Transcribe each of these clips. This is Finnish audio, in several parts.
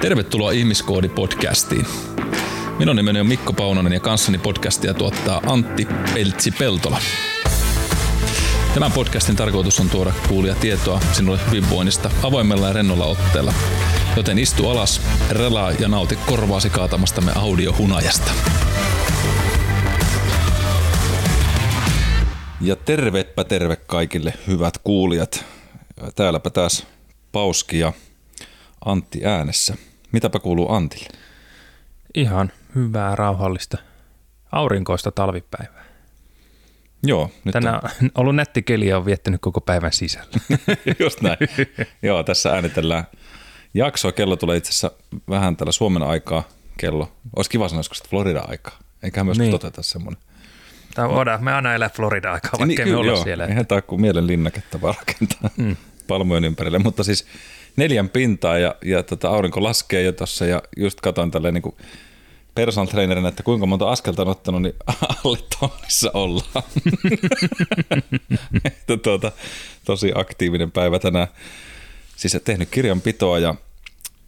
Tervetuloa Ihmiskoodi-podcastiin. Minun nimeni on Mikko Paunonen ja kanssani podcastia tuottaa Antti Peltsi-Peltola. Tämän podcastin tarkoitus on tuoda kuulia tietoa sinulle hyvinvoinnista avoimella ja rennolla otteella. Joten istu alas, relaa ja nauti korvaasi kaatamastamme audiohunajasta. Ja tervepä terve kaikille hyvät kuulijat. Täälläpä taas Pauski ja Antti äänessä. Mitäpä kuuluu Antille? Ihan hyvää, rauhallista, aurinkoista talvipäivää. Joo. Nyt Tänään on ollut nätti keli ja on viettänyt koko päivän sisällä. Just näin. Joo, tässä äänitellään jaksoa. Kello tulee itse asiassa vähän tällä Suomen aikaa kello. Olisi kiva sanoa että Florida-aikaa. Eiköhän myös niin. Toteuta semmoinen. Tai voidaan, me aina elää Florida-aikaa, vaikka Niin, me olla joo. siellä. Eihän tämä kuin mielen linnaketta vaan rakentaa mm. palmujen ympärille. Mutta siis neljän pintaa ja, ja tota, aurinko laskee jo tuossa ja just katsoin tälleen niin kuin personal trainerin, että kuinka monta askelta on ottanut, niin alle tonnissa ollaan. että tuota, tosi aktiivinen päivä tänään. Siis tehnyt kirjanpitoa ja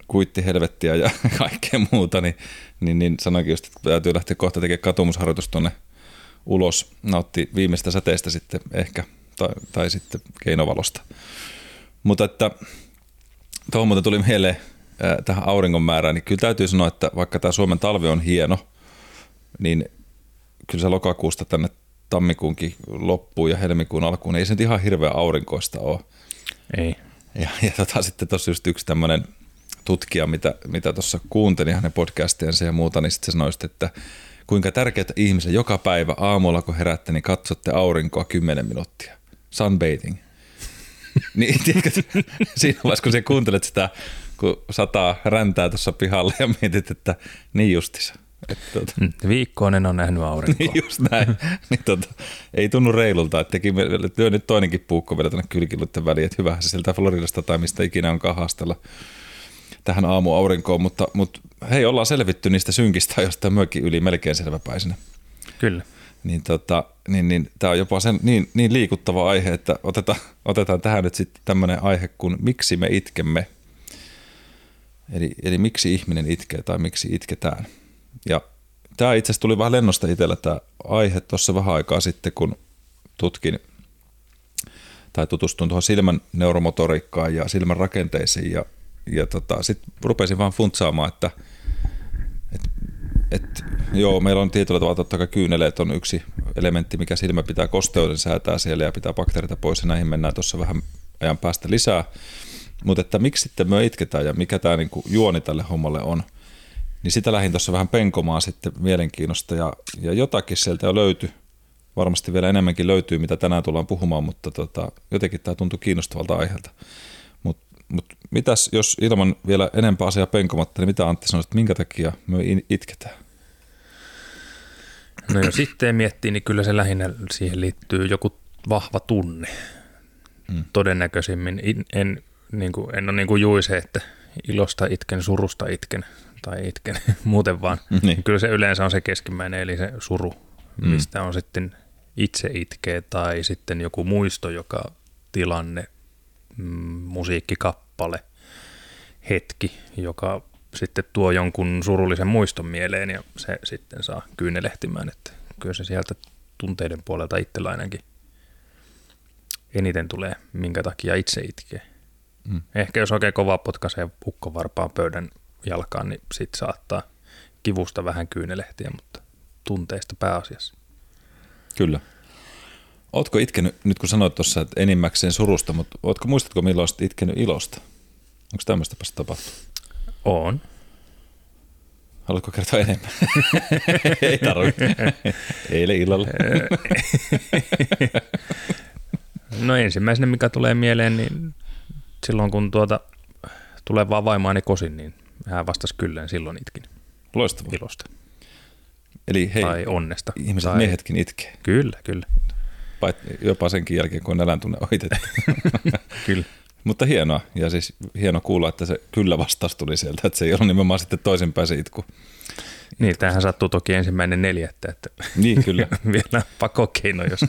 kuitti helvettiä ja kaikkea muuta, niin, niin, niin sanoinkin just, että täytyy lähteä kohta tekemään katumusharjoitus tuonne ulos, nautti viimeistä säteestä sitten ehkä, tai, tai sitten keinovalosta. Mutta että tuohon muuten tuli mieleen äh, tähän auringon määrään, niin kyllä täytyy sanoa, että vaikka tämä Suomen talvi on hieno, niin kyllä se lokakuusta tänne tammikuunkin loppuun ja helmikuun alkuun, niin ei se nyt ihan hirveän aurinkoista ole. Ei. Ja, ja tota, sitten tuossa just yksi tämmöinen tutkija, mitä mitä tuossa kuuntelin hänen podcastiensa ja muuta, niin sitten se sanoi että kuinka tärkeää ihmisen joka päivä aamulla, kun heräätte, niin katsotte aurinkoa 10 minuuttia. Sunbathing. niin tiedätkö, siinä vaiheessa, kun sä kuuntelet sitä, kun sataa räntää tuossa pihalla ja mietit, että niin justissa. Että, tuota, Mm, Viikkoinen on nähnyt aurinkoa. niin just näin. niin tota, ei tunnu reilulta, että teki, lyö nyt toinenkin puukko vielä tuonne kylkiluiden väliin, että hyvähän se sieltä Floridasta tai mistä ikinä onkaan haastella tähän aamuaurinkoon, mutta, mutta hei, ollaan selvitty niistä synkistä ajoista myökin yli melkein selväpäisenä. Kyllä. Niin, tota, niin, niin tämä on jopa sen, niin, niin liikuttava aihe, että otetaan, otetaan tähän nyt sitten tämmöinen aihe kuin miksi me itkemme. Eli, eli miksi ihminen itkee tai miksi itketään. Ja tämä itse asiassa tuli vähän lennosta itsellä tämä aihe tuossa vähän aikaa sitten, kun tutkin tai tutustuin tuohon silmän neuromotoriikkaan ja silmän rakenteisiin ja, ja tota, sitten rupesin vaan funtsaamaan, että et, et, joo, meillä on tietyllä tavalla totta kai kyyneleet on yksi elementti, mikä silmä pitää kosteuden säätää siellä ja pitää bakteereita pois ja näihin mennään tuossa vähän ajan päästä lisää. Mutta että miksi sitten me itketään ja mikä tämä niinku juoni tälle hommalle on, niin sitä lähdin tuossa vähän penkomaan sitten mielenkiinnosta ja, ja jotakin sieltä jo löytyi. Varmasti vielä enemmänkin löytyy, mitä tänään tullaan puhumaan, mutta tota, jotenkin tämä tuntui kiinnostavalta aiheelta. Mutta mut mitäs, jos ilman vielä enempää asiaa penkomatta, niin mitä Antti sanoisit, että minkä takia me itketään? No jos sitten miettii, niin kyllä se lähinnä siihen liittyy joku vahva tunne. Mm. Todennäköisimmin en, en, niin kuin, en ole niin kuin Juise, että ilosta itken, surusta itken tai itken muuten vaan. Niin. Kyllä se yleensä on se keskimmäinen, eli se suru, mistä on sitten itse itkee tai sitten joku muisto, joka tilanne, mm, musiikkikappale, hetki, joka sitten tuo jonkun surullisen muiston mieleen ja se sitten saa kyynelehtimään, että kyllä se sieltä tunteiden puolelta itsellä ainakin eniten tulee, minkä takia itse itkee. Mm. Ehkä jos oikein kovaa potkaisee ukkovarpaan pöydän jalkaan, niin sit saattaa kivusta vähän kyynelehtiä, mutta tunteista pääasiassa. Kyllä. Ootko itkenyt, nyt kun sanoit tuossa, että enimmäkseen surusta, mutta ootko, muistatko milloin olet itkenyt ilosta? Onko tämmöistä päästä tapahtunut? On. Haluatko kertoa enemmän? Ei tarvitse. Eilen illalla. No ensimmäisenä, mikä tulee mieleen, niin silloin kun tuota tulee vaan vaimaani kosin, niin hän vastasi kyllä, silloin itkin Loistavaa. ilosta Eli hei, tai onnesta. ihmiset, tai... miehetkin itkee. Kyllä, kyllä. Pait, jopa senkin jälkeen, kun on näläntunne ohitettu. kyllä. Mutta hienoa. Ja siis hieno kuulla, että se kyllä vastaus tuli sieltä, että se ei ollut nimenomaan sitten toisinpäin se itku. Niin, tämähän sattuu toki ensimmäinen neljättä, että Niin, kyllä. vielä pakokeino, jos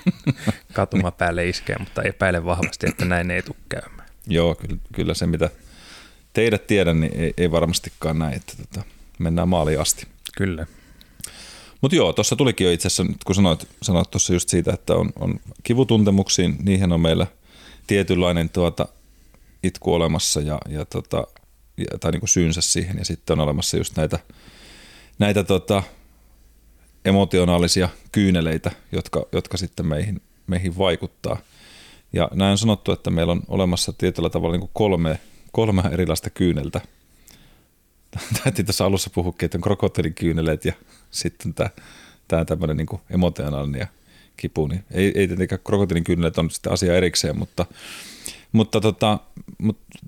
katuma päälle iskee, mutta epäilen vahvasti, että näin ei tule käymään. Joo, kyllä, kyllä se mitä teidät tiedän, niin ei, ei varmastikaan näin, että tota, mennään maaliin asti. Kyllä. Mutta joo, tuossa tulikin jo itse asiassa, kun sanoit, sanoit tuossa just siitä, että on, on kivutuntemuksiin, niihin on meillä tietynlainen tuota, itku olemassa ja, ja tota, ja, tai niin kuin syynsä siihen ja sitten on olemassa just näitä, näitä tota, emotionaalisia kyyneleitä, jotka, jotka sitten meihin, meihin vaikuttaa. Ja näin on sanottu, että meillä on olemassa tietyllä tavalla niin kolme, kolme erilaista kyyneltä. Täytyy tuossa alussa puhukin, että on krokotiilikyyneleet ja sitten tämä, tämä tämmöinen niin emotionaalinen ja kipu. Niin ei, ei tietenkään krokotiilikyyneleet on sitten asia erikseen, mutta, mutta, tota, mutta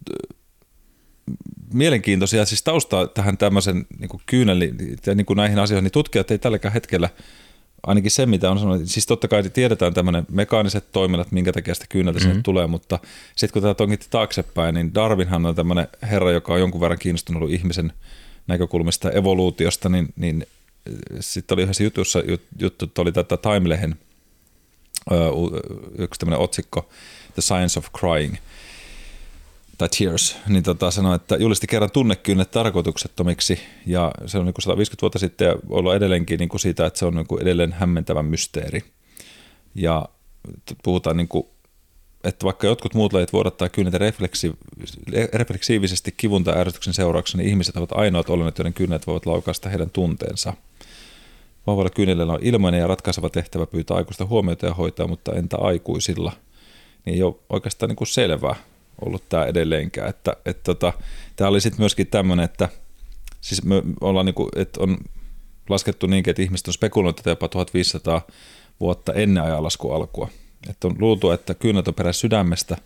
mielenkiintoisia siis taustaa tähän tämmöisen niin kyyneli ja niin kuin näihin asioihin, niin tutkijat ei tälläkään hetkellä ainakin se, mitä on sanonut, siis totta kai tiedetään tämmöinen mekaaniset toiminnat, minkä takia sitä kyyneltä mm-hmm. sinne tulee, mutta sitten kun tätä onkin taaksepäin, niin Darwinhan on tämmöinen herra, joka on jonkun verran kiinnostunut ihmisen näkökulmasta evoluutiosta, niin, niin sitten oli yhdessä jutussa juttu, että oli tätä Time-lehen yksi tämmöinen otsikko, The Science of Crying – tai Tears, niin tota, sanoi, että julisti kerran tunnekyynet tarkoituksettomiksi ja se on niin kuin 150 vuotta sitten ja ollut edelleenkin niin siitä, että se on niin edelleen hämmentävä mysteeri. Ja puhutaan niin kuin, että vaikka jotkut muut lajit vuodattaa kyyneitä refleksi, refleksiivisesti kivun tai ärsytyksen seurauksena, niin ihmiset ovat ainoat olennot, joiden kyynet voivat laukaista heidän tunteensa. Vahvalla kyynellä on ilmainen ja ratkaiseva tehtävä pyytää aikuista huomiota ja hoitaa, mutta entä aikuisilla? Niin ei ole oikeastaan niin kuin selvää, ollut tämä edelleenkään. Että, et tota, tämä oli sitten myöskin tämmöinen, että siis me ollaan niinku, että on laskettu niinkin, että ihmiset on spekuloinut tätä jopa 1500 vuotta ennen ajanlaskun alkua. Että on luultu, että kyynät on peräisin sydämestä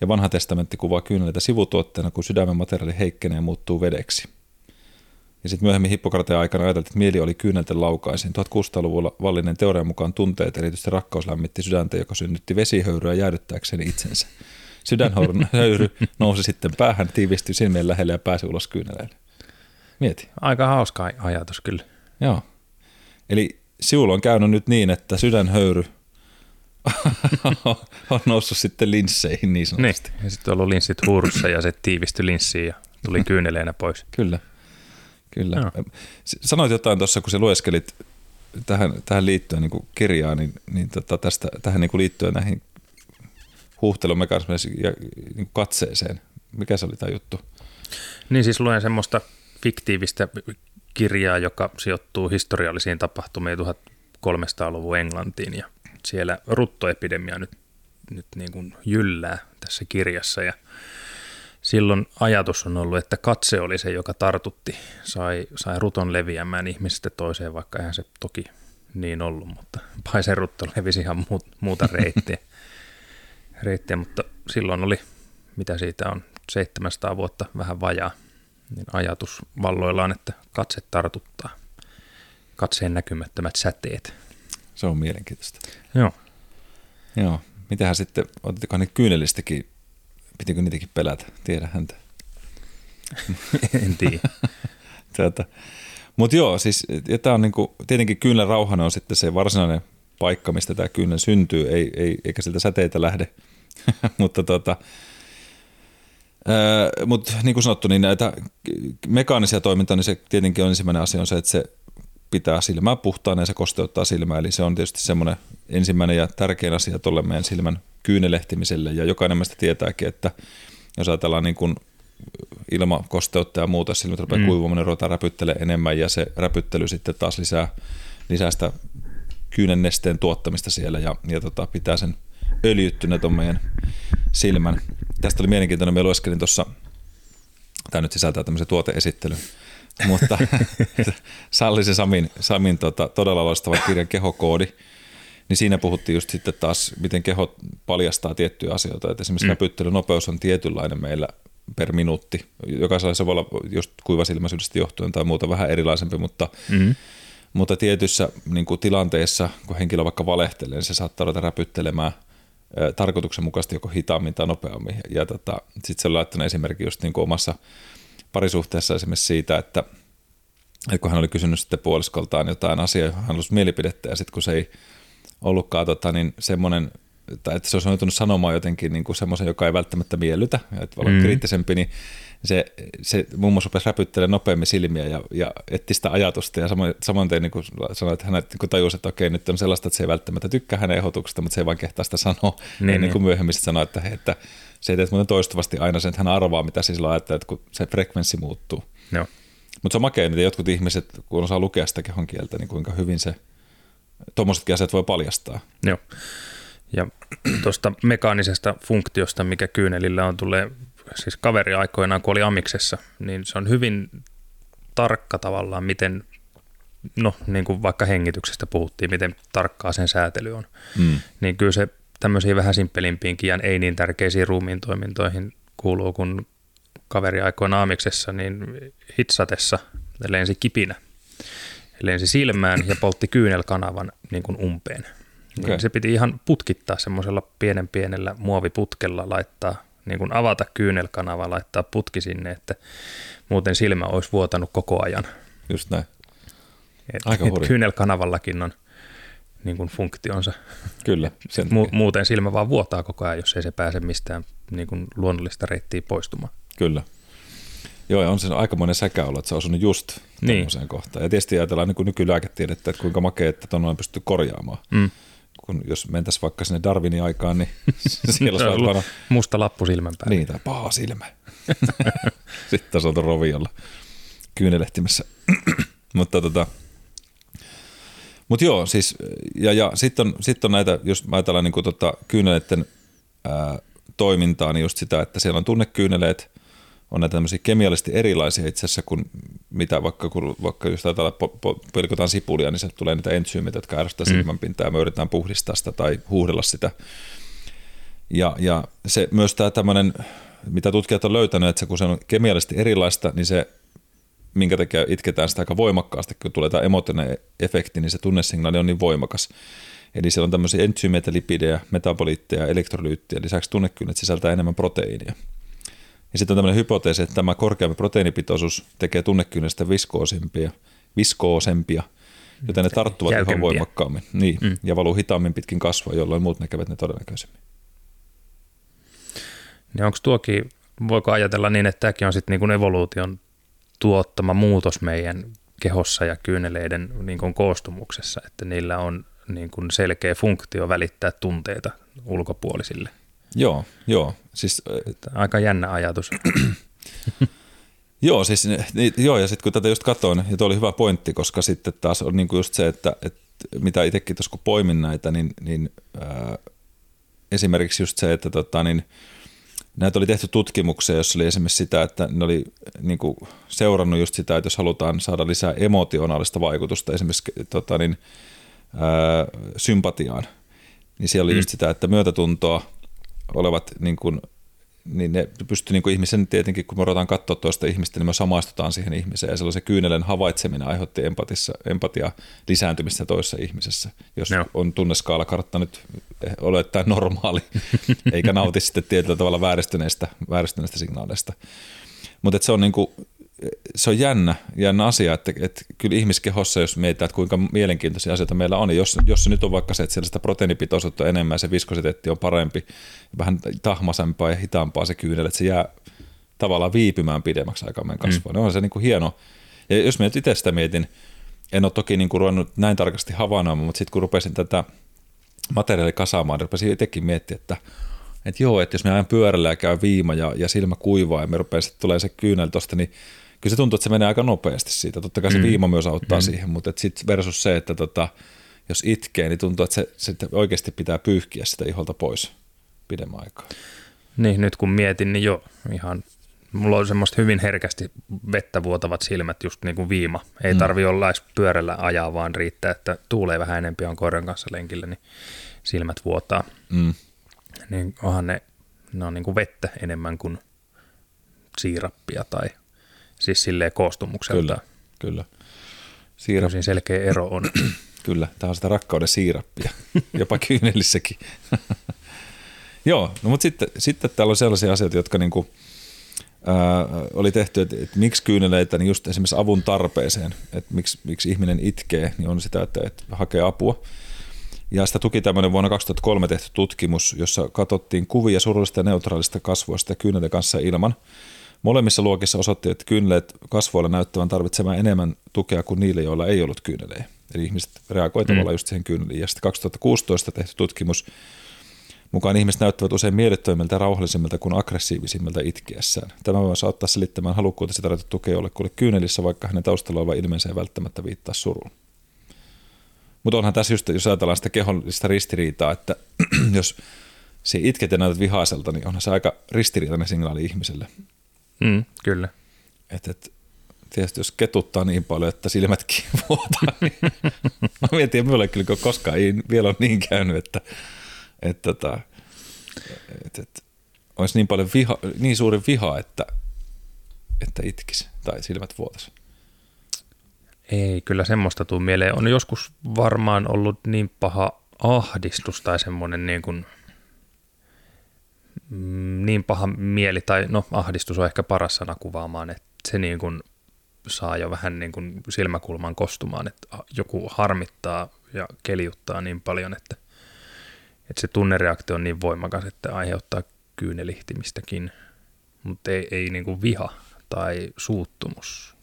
ja vanha testamentti kuvaa kyyneleitä sivutuotteena, kun sydämen materiaali heikkenee ja muuttuu vedeksi. Ja sitten myöhemmin Hippokrateen aikana ajateltiin, että mieli oli kyynelten laukaisin. 1600-luvulla vallinen teorian mukaan tunteet, erityisesti rakkaus lämmitti sydäntä, joka synnytti vesihöyryä jäädyttääkseen itsensä. Sydänhöyry nousi sitten päähän, tiivistyi silmien lähelle ja pääsi ulos kyyneleille. Mieti. Aika hauska ajatus kyllä. Joo. Eli sinulla on käynyt nyt niin, että sydänhöyry on noussut sitten linsseihin niin sanotusti. Niin, ja sitten on ollut linssit huurussa ja se tiivistyi linssiin ja tuli kyyneleenä pois. Kyllä, kyllä. No. Sanoit jotain tuossa, kun sä lueskelit tähän, tähän liittyen niin kirjaa, niin, niin tota tästä, tähän niin liittyen näihin huuhtelumekanismiin ja niin katseeseen. Mikä se oli tämä juttu? Niin siis luen semmoista fiktiivistä kirjaa, joka sijoittuu historiallisiin tapahtumiin 1300-luvun Englantiin ja siellä ruttoepidemia nyt, nyt niin kuin jyllää tässä kirjassa ja silloin ajatus on ollut, että katse oli se, joka tartutti, sai, sai ruton leviämään ihmisestä toiseen, vaikka eihän se toki niin ollut, mutta paiserutto levisi ihan muuta reittiä. reittiä, mutta silloin oli, mitä siitä on, 700 vuotta vähän vajaa, niin ajatus valloillaan, että katse tartuttaa. Katseen näkymättömät säteet. Se on mielenkiintoista. Joo. Joo. Mitähän sitten, otetko ne kyynelistäkin, pitikö niitäkin pelätä? Tiedä häntä. en tiedä. Tuota, Mutta joo, siis tämä on niinku, tietenkin kyynelen rauhana on sitten se varsinainen paikka, mistä tämä kynnen syntyy, ei, ei, eikä siltä säteitä lähde. mutta tota, ää, mut, niin kuin sanottu, niin näitä mekaanisia toimintaa, niin se tietenkin on ensimmäinen asia on se, että se pitää silmää puhtaana ja se kosteuttaa silmää. Eli se on tietysti semmoinen ensimmäinen ja tärkein asia tuolle meidän silmän kyynelehtimiselle. Ja jokainen meistä tietääkin, että jos ajatellaan niin kuin ilma, kosteutta ja muuta, silmät rupeaa mm. kuivumaan, ruvetaan räpyttelee enemmän ja se räpyttely sitten taas lisää, lisää sitä kyynennesteen tuottamista siellä ja, ja tota, pitää sen öljyttynä tuon meidän silmän. Tästä oli mielenkiintoinen, me lueskelin tuossa, tämä nyt sisältää tämmöisen tuoteesittelyn, mutta Sallisen Samin, Samin tota, todella loistava kirjan kehokoodi, niin siinä puhuttiin just sitten taas, miten keho paljastaa tiettyjä asioita. Että esimerkiksi mm. läpyttelynopeus on tietynlainen meillä per minuutti. Jokaisella se voi olla just kuivasilmäisyydestä johtuen tai muuta vähän erilaisempi, mutta mm. Mutta tietyissä niin kuin tilanteissa, kun henkilö vaikka valehtelee, niin se saattaa ruveta räpyttelemään tarkoituksenmukaisesti joko hitaammin tai nopeammin. Ja tota, sitten se on laittanut esimerkki just niin kuin omassa parisuhteessa esimerkiksi siitä, että, että kun hän oli kysynyt sitten puoliskoltaan jotain asiaa, johon hän halusi mielipidettä, ja sitten kun se ei ollutkaan tota, niin semmoinen tai että se olisi joutunut sanomaan jotenkin niin kuin semmoisen, joka ei välttämättä miellytä, että voi olla mm. kriittisempi, niin se, se muun muassa rupesi räpyttelemään nopeammin silmiä ja, ja etti sitä ajatusta. Ja samoin, samoin tein, niin kuin sanoin, että hän niin tajusi, että okei, nyt on sellaista, että se ei välttämättä tykkää hänen ehdotuksesta, mutta se ei vaan kehtaa sitä sanoa. Niin, ennen kuin niin. myöhemmin sanoi, että, hei, että se ei muuten toistuvasti aina sen, että hän arvaa, mitä se silloin ajattelee, että kun se frekvenssi muuttuu. Joo. Mutta se on makea, miten jotkut ihmiset, kun osaa lukea sitä kehon kieltä, niin kuinka hyvin se tuommoisetkin asiat voi paljastaa. Joo. Ja tuosta mekaanisesta funktiosta, mikä kyynelillä on, tulee siis kaveri aikoinaan, kun oli Amiksessa, niin se on hyvin tarkka tavallaan, miten, no niin kuin vaikka hengityksestä puhuttiin, miten tarkkaa sen säätely on. Mm. Niin kyllä se tämmöisiin vähän simppelimpiinkin ja ei niin tärkeisiin ruumiin toimintoihin kuuluu, kun kaveri aikoinaan Amiksessa, niin hitsatessa lensi kipinä. Lensi silmään ja poltti kyynelkanavan niin kuin umpeen. Okay. Niin se piti ihan putkittaa semmoisella pienen pienellä muoviputkella laittaa, niin kuin avata kyynelkanava, laittaa putki sinne, että muuten silmä olisi vuotanut koko ajan. Just näin. Et, Aika et kyynelkanavallakin on niin kuin funktionsa. Kyllä. Sen Mu- muuten silmä vaan vuotaa koko ajan, jos ei se pääse mistään niin kuin luonnollista reittiä poistumaan. Kyllä. Joo, ja on se aikamoinen säkä olla, että se on osunut just niin. kohtaan. Ja tietysti ajatellaan niin nykylääketiedettä, että kuinka makea, että tuon on pystytty korjaamaan. Mm kun jos mentäisiin vaikka sinne Darwinin aikaan, niin siellä olisi ollut musta lappu silmän päällä. Niin, tai paha silmä. Sitten on roviolla kyynelehtimessä. mutta tota, mut joo, siis, ja, ja sitten on, sit on näitä, jos ajatellaan niin tota, kyyneleiden ää, toimintaa, niin just sitä, että siellä on tunnekyyneleet, on näitä tämmöisiä kemiallisesti erilaisia itse asiassa kuin mitä vaikka, kun, vaikka jos ajatellaan, pilkotaan sipulia, niin sieltä tulee niitä entsyymeitä, jotka ärsyttää mm. silmänpintaa ja me yritetään puhdistaa sitä tai huuhdella sitä. Ja, ja se myös tämä tämmöinen, mitä tutkijat on löytänyt, että se, kun se on kemiallisesti erilaista, niin se, minkä takia itketään sitä aika voimakkaasti, kun tulee tämä emotionaalinen efekti, niin se tunnesignaali on niin voimakas. Eli siellä on tämmöisiä entsyymeitä, lipidejä, metaboliitteja, elektrolyyttiä, lisäksi tunnekynnet sisältää enemmän proteiinia. Ja sitten on tämmöinen hypoteesi, että tämä korkeampi proteiinipitoisuus tekee tunnekynnestä viskoosempia, viskoosempia joten ne tarttuvat ihan voimakkaammin niin, mm. ja valuu hitaammin pitkin kasvua, jolloin muut näkevät ne todennäköisemmin. Niin onko tuokin, voiko ajatella niin, että tämäkin on sitten niin kuin evoluution tuottama muutos meidän kehossa ja kyyneleiden niin kuin koostumuksessa, että niillä on niin kuin selkeä funktio välittää tunteita ulkopuolisille? Joo, joo. Siis, Aika jännä ajatus. joo, siis, niin, joo, ja sitten kun tätä just katsoin, ja tuo oli hyvä pointti, koska sitten taas on niinku just se, että, että mitä itsekin tuossa kun poimin näitä, niin, niin ää, esimerkiksi just se, että tota, niin, näitä oli tehty tutkimuksia, jossa oli esimerkiksi sitä, että ne oli niin kuin, seurannut just sitä, että jos halutaan saada lisää emotionaalista vaikutusta esimerkiksi tota, niin, ää, sympatiaan, niin siellä oli mm. just sitä, että myötätuntoa olevat niin kuin, niin ne pystyy niin ihmisen tietenkin, kun me ruvetaan katsoa toista ihmistä, niin me samaistutaan siihen ihmiseen. Ja se kyynelen havaitseminen aiheutti empatissa, empatia lisääntymistä toisessa ihmisessä. Jos no. on tunneskaala kartta nyt olettaen normaali, eikä nauti sitten tietyllä tavalla vääristyneistä, vääristyneistä signaaleista. Mutta se on niin kuin, se on jännä, jännä asia, että, että kyllä ihmiskehossa, jos mietitään, että kuinka mielenkiintoisia asioita meillä on, niin jos, jos se nyt on vaikka se, että siellä sitä proteiinipitoisuutta on enemmän, se viskositeetti on parempi, vähän tahmasempaa ja hitaampaa se kyynel, että se jää tavallaan viipymään pidemmäksi aikaa meidän kasvua. Mm. Niin on se niin kuin hieno. Ja jos mä nyt itse sitä mietin, en ole toki niin kuin ruvennut näin tarkasti havainnoimaan, mutta sitten kun rupesin tätä materiaalia kasaamaan, niin rupesin itsekin miettimään, että että joo, että jos me ajan pyörällä ja käy viima ja, ja silmä kuivaa ja me rupeaa sitten tulee se kyynel tuosta, niin kyllä se tuntuu, että se menee aika nopeasti siitä. Totta kai se mm. viima myös auttaa mm. siihen, mutta sitten versus se, että tota, jos itkee, niin tuntuu, että se, se oikeasti pitää pyyhkiä sitä iholta pois pidemmän aikaa. Niin, nyt kun mietin, niin jo ihan mulla on semmoista hyvin herkästi vettä vuotavat silmät, just niin kuin viima. Ei mm. tarvi olla edes pyörällä ajaa, vaan riittää, että tuulee vähän enempi on koiran kanssa lenkillä, niin silmät vuotaa. Mm. Niin onhan ne, ne on niin kuin vettä enemmän kuin siirappia tai Siis silleen koostumukselta. Kyllä, kyllä. Siirap... selkeä ero on. kyllä, tämä on sitä rakkauden siirappia, jopa kyynelissäkin. Joo, no mutta sitten, sitten täällä on sellaisia asioita, jotka niinku, ää, oli tehty, että, että miksi kyyneleitä, niin just esimerkiksi avun tarpeeseen, että miksi, miksi ihminen itkee, niin on sitä, että, että hakee apua. Ja sitä tuki tämmöinen vuonna 2003 tehty tutkimus, jossa katsottiin kuvia surullista ja neutraalista kasvoista ja kyynelten kanssa ilman. Molemmissa luokissa osoitti, että kyyneleet kasvoilla näyttävän tarvitsemaan enemmän tukea kuin niille, joilla ei ollut kyynelejä. Eli ihmiset reagoivat mm. tavallaan just siihen kyyneliin. Ja sitten 2016 tehty tutkimus, mukaan ihmiset näyttävät usein miellyttävimmiltä ja rauhallisemmilta kuin aggressiivisimmilta itkiessään. Tämä voi saattaa selittämään halukkuutta sitä tarjota tukea jollekulle kyynelissä, vaikka hänen taustalla oleva ilmeensä ei välttämättä viittaa suruun. Mutta onhan tässä just, jos ajatellaan sitä kehollista ristiriitaa, että jos se itket ja näytät vihaiselta, niin onhan se aika ristiriitainen signaali ihmiselle. Mm, kyllä. Et, et, tietysti jos ketuttaa niin paljon, että silmätkin vuotaa, niin mä mietin, että minulle kyllä koskaan ei vielä ole niin käynyt, että, että, että, että, että olisi niin paljon viha, niin suuri viha, että, että itkisi tai silmät vuotaisi. Ei, kyllä semmoista tuu mieleen. On joskus varmaan ollut niin paha ahdistus tai semmoinen niin kuin, niin paha mieli, tai no ahdistus on ehkä paras sana kuvaamaan, että se niin kuin saa jo vähän niin kuin silmäkulman kostumaan, että joku harmittaa ja keliuttaa niin paljon, että, että se tunnereaktio on niin voimakas, että aiheuttaa kyynelihtimistäkin, mutta ei, ei niin kuin viha tai suuttumus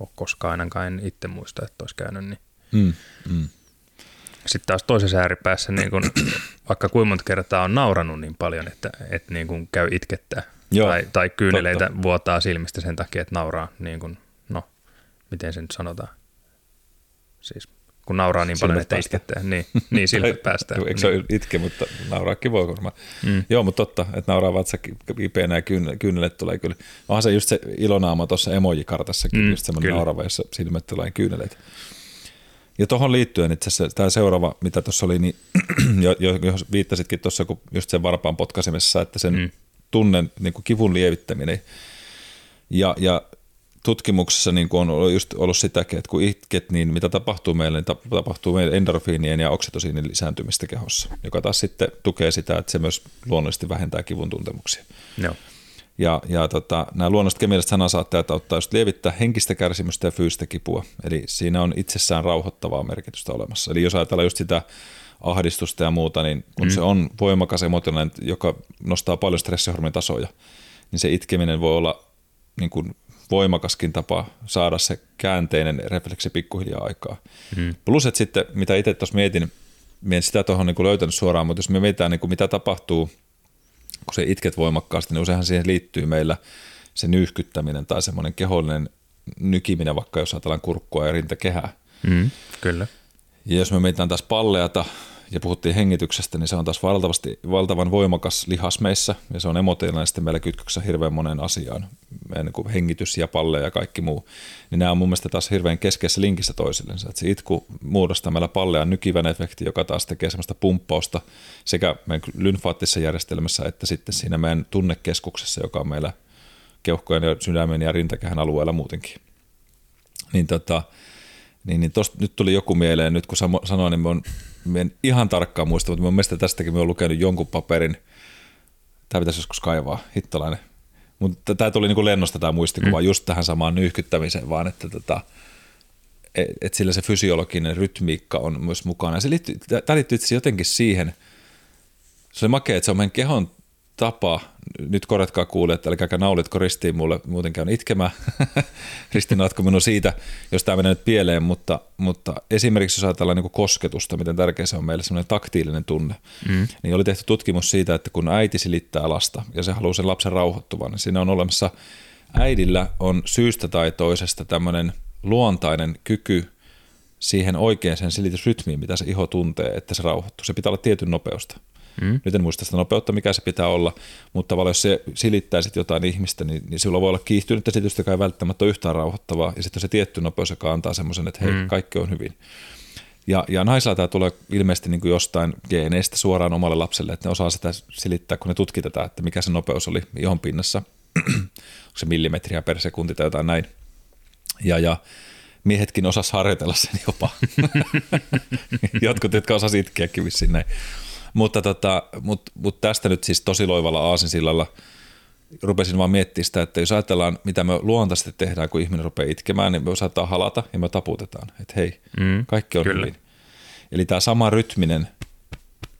ole koskaan ainakaan en itse muista, että olisi käynyt niin. Mm, mm. Sitten taas toisessa ääripäässä, niin kun, vaikka kuinka monta kertaa on nauranut niin paljon, että, että niin kun käy itkettää Joo, tai, tai kyyneleitä totta. vuotaa silmistä sen takia, että nauraa, niin kun, no, miten se nyt sanotaan, siis kun nauraa niin paljon, että itkettää. Niin, niin silmät päästään. Eikö se niin. itke, mutta nauraakin voi varmaan. Mm. Joo, mutta totta, että nauraa vatsa kipeänä ja kyynelet tulee kyllä. Onhan se just se ilonaama tuossa emojikartassakin, mm, just semmoinen naurava, jossa silmät tulee kyyneleet. Ja tuohon liittyen itse asiassa tämä seuraava, mitä tuossa oli, niin jo, jo, jo viittasitkin tuossa, kun just sen varpaan potkasemessa, että sen mm. tunnen niin kuin kivun lievittäminen ja, ja tutkimuksessa niin kuin on just ollut sitäkin, että kun itket, niin mitä tapahtuu meille, niin tapahtuu meille endorfiinien ja oksitosiinin lisääntymistä kehossa, joka taas sitten tukee sitä, että se myös luonnollisesti vähentää kivun tuntemuksia. Joo. Ja, ja tota, nämä luonnolliset kemialliset sanasaatteet auttaa just lievittää henkistä kärsimystä ja fyysistä kipua. Eli siinä on itsessään rauhoittavaa merkitystä olemassa. Eli jos ajatellaan just sitä ahdistusta ja muuta, niin kun mm. se on voimakas emotionaalinen, joka nostaa paljon stressihormonitasoja, niin se itkeminen voi olla niin kuin voimakaskin tapa saada se käänteinen refleksi pikkuhiljaa aikaa. Mm. Plus, että sitten, mitä itse tuossa mietin, en sitä tuohon niin löytänyt suoraan, mutta jos me mietitään, niin kuin mitä tapahtuu, kun se itket voimakkaasti, niin useinhan siihen liittyy meillä se nyyhkyttäminen tai semmoinen kehollinen nykiminen, vaikka jos ajatellaan kurkkua ja rintakehää. Mm, kyllä. Ja jos me mietitään taas palleata, ja puhuttiin hengityksestä, niin se on taas valtavasti, valtavan voimakas lihas meissä, ja se on emotionaalisesti meillä kytköksessä hirveän moneen asiaan, meidän niin hengitys ja palle ja kaikki muu, niin nämä on mun mielestä taas hirveän keskeisessä linkissä toisillensa, että se itku muodostaa meillä pallea nykivän efekti, joka taas tekee semmoista pumppausta sekä meidän lymfaattisessa järjestelmässä, että sitten siinä meidän tunnekeskuksessa, joka on meillä keuhkojen ja sydämen ja rintakehän alueella muutenkin. Niin tota, niin, niin tosta, nyt tuli joku mieleen, nyt kun sanoin, niin mä, mä en ihan tarkkaan muista, mutta mun mielestä tästäkin mä oon lukenut jonkun paperin. Tämä pitäisi joskus kaivaa, hittolainen. Mutta tämä tuli niin lennosta tämä muistikuva mm. just tähän samaan nyyhkyttämiseen, vaan että tota, et, et sillä se fysiologinen rytmiikka on myös mukana. se liittyy, tämä liittyy itse jotenkin siihen, se oli makea, että se on meidän kehon tapa, nyt korjatkaa kuulijat, eli käykää naulitko ristiin mulle, muuten käyn itkemään, ristinatko minun siitä, jos tämä menee nyt pieleen, mutta, mutta esimerkiksi jos ajatellaan niin kosketusta, miten tärkeä se on meille, semmoinen taktiilinen tunne, mm. niin oli tehty tutkimus siitä, että kun äiti silittää lasta ja se haluaa sen lapsen rauhoittuvan, niin siinä on olemassa, äidillä on syystä tai toisesta tämmöinen luontainen kyky siihen oikeaan sen silitysrytmiin, mitä se iho tuntee, että se rauhoittuu. Se pitää olla tietyn nopeusta. Mm. Nyt en muista sitä nopeutta, mikä se pitää olla, mutta tavallaan jos se silittää sitten jotain ihmistä, niin, niin silloin voi olla kiihtynyt esitystä, joka ei välttämättä ole yhtään rauhoittavaa, ja sitten se tietty nopeus, joka antaa semmoisen, että hei, mm. kaikki on hyvin. Ja, ja naisilla tämä tulee ilmeisesti niin kuin jostain geeneistä suoraan omalle lapselle, että ne osaa sitä silittää, kun ne tutkitetaan, että mikä se nopeus oli ihon pinnassa, onko se millimetriä per sekunti tai jotain näin. Ja, ja miehetkin osas harjoitella sen jopa. Jotkut, jotka osasivat itkeäkin vissiin näin. Mutta tota, mut, mut tästä nyt siis tosi loivalla aasinsillalla rupesin vaan miettimään sitä, että jos ajatellaan, mitä me luontaisesti tehdään, kun ihminen rupeaa itkemään, niin me osataan halata ja me taputetaan, että hei, mm, kaikki on kyllä. hyvin. Eli tämä sama rytminen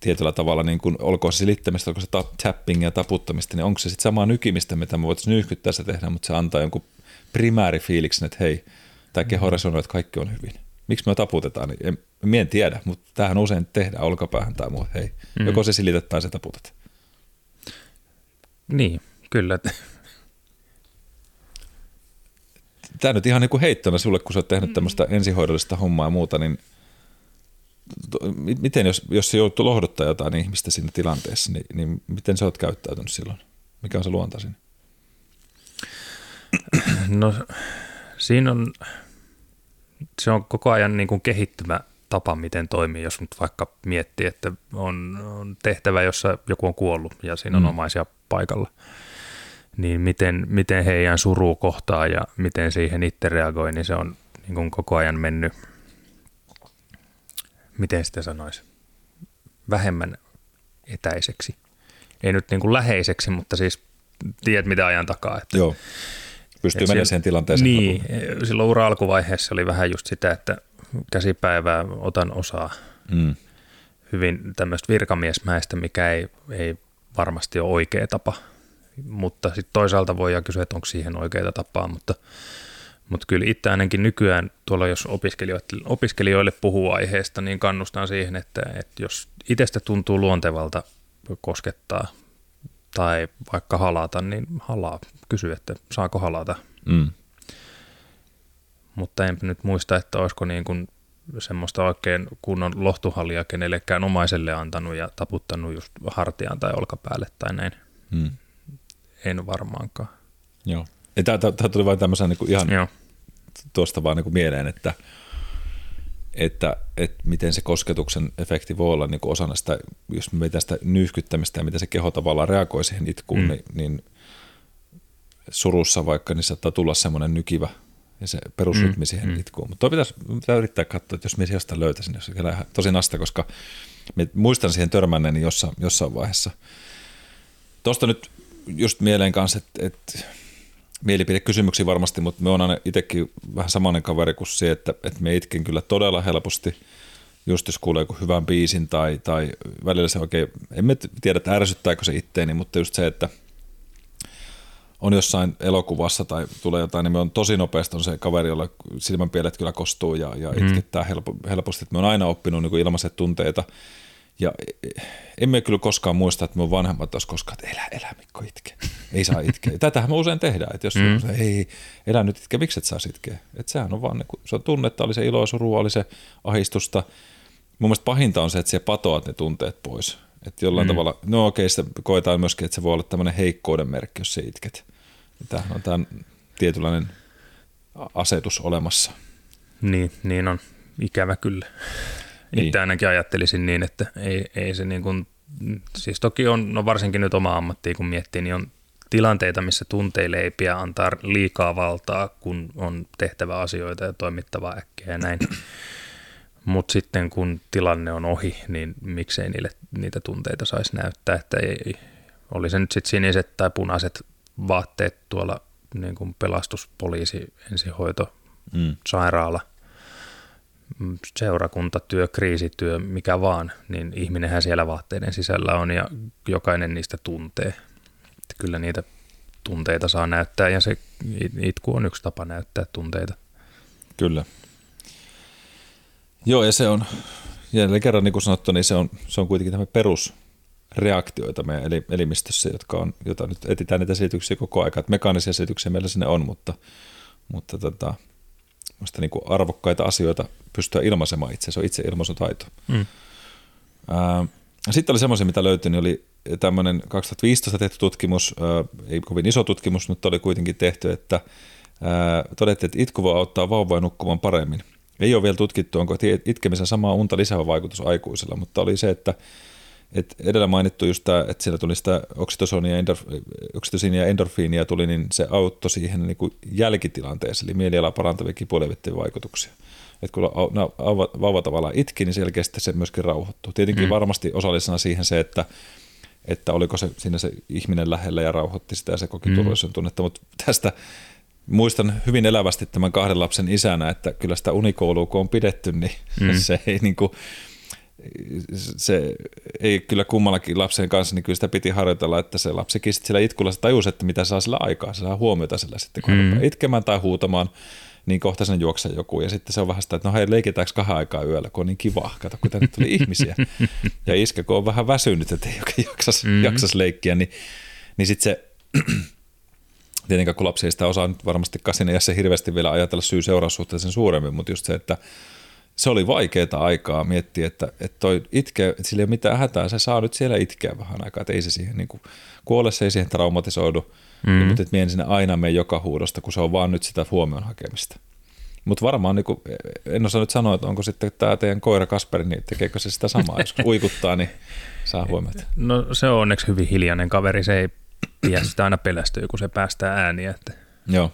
tietyllä tavalla, niin kuin, olkoon se silittämistä, olkoon se tapping ja taputtamista, niin onko se sitten samaa nykimistä, mitä me voitaisiin nyyhkyttää se tehdä, mutta se antaa jonkun primäärifiiliksen, että hei, tämä keho resonoi, että kaikki on hyvin. Miksi me taputetaan? Niin en, en tiedä, mutta tähän usein tehdään olkapäähän tai muu. Hei, mm. joko se silitet tai se taputat. Niin, kyllä. Tämä nyt ihan niin kuin heittona sulle, kun sä oot tehnyt mm. tämmöistä ensihoidollista hommaa ja muuta, niin miten jos, jos se joutuu lohduttaa jotain ihmistä siinä tilanteessa, niin, niin miten sä oot käyttäytynyt silloin? Mikä on se luontaisin? No siinä on, se on koko ajan niin kuin kehittymä tapa, miten toimii, jos nyt vaikka miettii, että on, on tehtävä, jossa joku on kuollut ja siinä on mm. omaisia paikalla, niin miten, miten heidän suru kohtaa ja miten siihen itse reagoi, niin se on niin kuin koko ajan mennyt, miten sitä sanoisi, vähemmän etäiseksi. Ei nyt niin kuin läheiseksi, mutta siis tiedät mitä ajan takaa. Että Joo, pystyy menemään siihen tilanteeseen. Niin, silloin ura alkuvaiheessa oli vähän just sitä, että käsipäivää otan osaa mm. hyvin tämmöistä virkamiesmäistä, mikä ei, ei varmasti ole oikea tapa. Mutta sitten toisaalta voi kysyä, että onko siihen oikeaa tapaa, mutta, mutta kyllä itse ainakin nykyään tuolla, jos opiskelijoille, opiskelijoille puhuu aiheesta, niin kannustan siihen, että, että jos itsestä tuntuu luontevalta koskettaa tai vaikka halata, niin halaa. Kysy, että saako halata. Mm mutta en nyt muista, että olisiko niin kuin semmoista oikein kunnon lohtuhallia kenellekään omaiselle antanut ja taputtanut just hartiaan tai olkapäälle tai näin. Hmm. En varmaankaan. Joo. Tämä tuli vain tämmöisen niin ihan Joo. tuosta vaan niin kuin mieleen, että, että, että miten se kosketuksen efekti voi olla niin kuin osana sitä, jos me sitä nyyhkyttämistä ja miten se keho tavallaan reagoi siihen itkuun, hmm. niin, niin surussa vaikka niin saattaa tulla semmoinen nykivä ja se perusrytmi mm, siihen mm. itkuun. Mutta pitäisi, pitäisi yrittää katsoa, että jos minä jostain löytäisin, jos se tosi nasta, koska muistan siihen törmänneeni jossain, jossain vaiheessa. Tuosta nyt just mieleen kanssa, että, että mielipidekysymyksiä varmasti, mutta me on aina itsekin vähän samanen kaveri kuin se, että, että me itken kyllä todella helposti, just jos kuulee joku hyvän biisin tai, tai välillä se oikein, en tiedä, että ärsyttääkö se itteeni, mutta just se, että – on jossain elokuvassa tai tulee jotain, niin me on tosi nopeasti on se kaveri, jolla silmänpielet kyllä kostuu ja, ja mm. itkettää helpo, helposti. Että me on aina oppinut niin ilmaiset tunteita. Ja emme kyllä koskaan muista, että me vanhemmat olisi koskaan, että elä, elä Mikko itke. Ei saa itkeä. Tätähän me usein tehdään, että jos mm. ei, elä nyt itke, miksi et saa itkeä? Että sehän on vaan, niin se on tunnetta, oli se iloa, surua, oli se ahistusta. Mun mielestä pahinta on se, että se patoat ne tunteet pois. Että jollain mm. tavalla, no okei, sitä koetaan myöskin, että se voi olla tämmöinen heikkouden merkki, jos se itket. Tämähän on tämä tietynlainen asetus olemassa. Niin, niin on. Ikävä kyllä. Niin. Itse ainakin ajattelisin niin, että ei, ei se niin kuin, siis toki on, no varsinkin nyt oma ammattia kun miettii, niin on tilanteita, missä tunteille ei pidä antaa liikaa valtaa, kun on tehtävä asioita ja toimittava äkkiä ja näin. Mutta sitten kun tilanne on ohi, niin miksei niille, niitä tunteita saisi näyttää, että ei, oli se nyt sitten siniset tai punaiset vaatteet tuolla niin kuin pelastuspoliisi, ensihoito, mm. sairaala, seurakuntatyö, kriisityö, mikä vaan, niin ihminenhän siellä vaatteiden sisällä on ja jokainen niistä tuntee. Että kyllä niitä tunteita saa näyttää ja se itku on yksi tapa näyttää tunteita. Kyllä. Joo, ja se on, jälleen kerran niin kuin sanottu, niin se on, se on kuitenkin tämä perus, reaktioita meidän elimistössä, jotka on, jota nyt etsitään niitä selityksiä koko aika, mekaanisia selityksiä meillä sinne on, mutta, mutta tota, niin kuin arvokkaita asioita pystyä ilmaisemaan itse, se on itse ilmaisutaito. Mm. Ää, sitten oli semmoisia, mitä löytyi, niin oli tämmöinen 2015 tehty tutkimus, ää, ei kovin iso tutkimus, mutta oli kuitenkin tehty, että ää, todettiin, että itku voi auttaa vauvaa nukkumaan paremmin. Ei ole vielä tutkittu, onko itkemisen samaa unta lisäävä vaikutus aikuisilla, mutta oli se, että et edellä mainittu just tämä, että siellä tuli sitä oksitosonia, endorf, ja endorfiinia tuli, niin se auttoi siihen niin kuin jälkitilanteeseen, eli mielialaa parantavia kipuilevittiin vaikutuksia. Että kun vauva tavallaan itki, niin selkeästi se myöskin rauhoittuu. Tietenkin mm. varmasti osallisena siihen se, että, että oliko se siinä se ihminen lähellä ja rauhoitti sitä ja se koki mm. turvallisuuden tunnetta, mutta tästä muistan hyvin elävästi tämän kahden lapsen isänä, että kyllä sitä unikoulua kun on pidetty, niin mm. se ei niin kuin, se ei kyllä kummallakin lapsen kanssa, niin kyllä sitä piti harjoitella, että se lapsikin sitten sillä itkulla se tajusi, että mitä saa sillä aikaa, se saa huomiota sillä sitten, kun mm. itkemään tai huutamaan, niin kohta sen juoksee joku. Ja sitten se on vähän sitä, että no hei, leikitäänkö kahden aikaa yöllä, kun on niin kiva. Kato, kun tänne tuli ihmisiä. Ja iskä, kun on vähän väsynyt, että ei oikein jaksas, mm. jaksas leikkiä, niin, niin sitten se, tietenkään kun lapsi ei sitä osaa nyt varmasti kasina ja se hirveästi vielä ajatella syy seuraussuhteeseen suuremmin, mutta just se, että se oli vaikeaa aikaa miettiä, että, että toi itke, että sillä ei ole mitään hätää, se saa nyt siellä itkeä vähän aikaa, että ei se siihen niin kuin, kuole, se ei siihen traumatisoidu, mm. niin, mutta että mien sinne aina mene joka huudosta, kun se on vaan nyt sitä huomion hakemista. Mutta varmaan, niin kuin, en osaa nyt sanoa, että onko sitten tämä teidän koira Kasperi, niin tekeekö se sitä samaa, jos uikuttaa, niin saa huomiota. No se on onneksi hyvin hiljainen kaveri, se ei pidä sitä aina pelästyä, kun se päästää ääniä. Että... Joo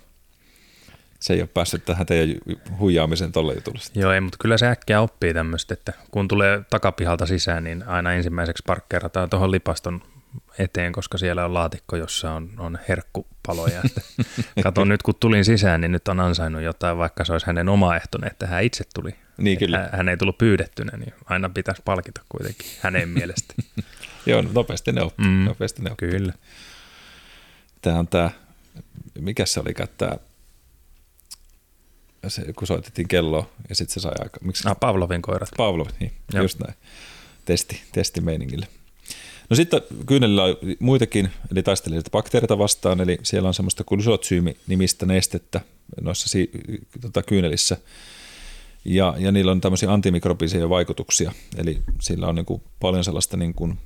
se ei ole päässyt tähän teidän huijaamisen tolle jutulle. Joo, ei, mutta kyllä se äkkiä oppii tämmöistä, että kun tulee takapihalta sisään, niin aina ensimmäiseksi parkkeerataan tuohon lipaston eteen, koska siellä on laatikko, jossa on, on herkkupaloja. Kato nyt, kun tulin sisään, niin nyt on ansainnut jotain, vaikka se olisi hänen omaehtoinen, että hän itse tuli. Niin kyllä. Hän, ei tullut pyydettynä, niin aina pitäisi palkita kuitenkin hänen mielestä. Joo, nopeasti ne oppii. Mm, nopeasti ne oppii. Kyllä. Tämä on tämä, mikä se oli, tämä se, kun soitettiin kelloa ja sitten se sai aika. Miksi? Ah, Pavlovin koirat. Pavlovin, niin, Joo. just näin. Testi, testimeiningille. No sitten kyynelillä on muitakin, eli taistelee bakteereita vastaan, eli siellä on semmoista kuin nimistä nestettä noissa si- tota, kyynelissä. Ja, ja niillä on tämmöisiä antimikrobisia vaikutuksia, eli sillä on niin kuin paljon sellaista niin kuin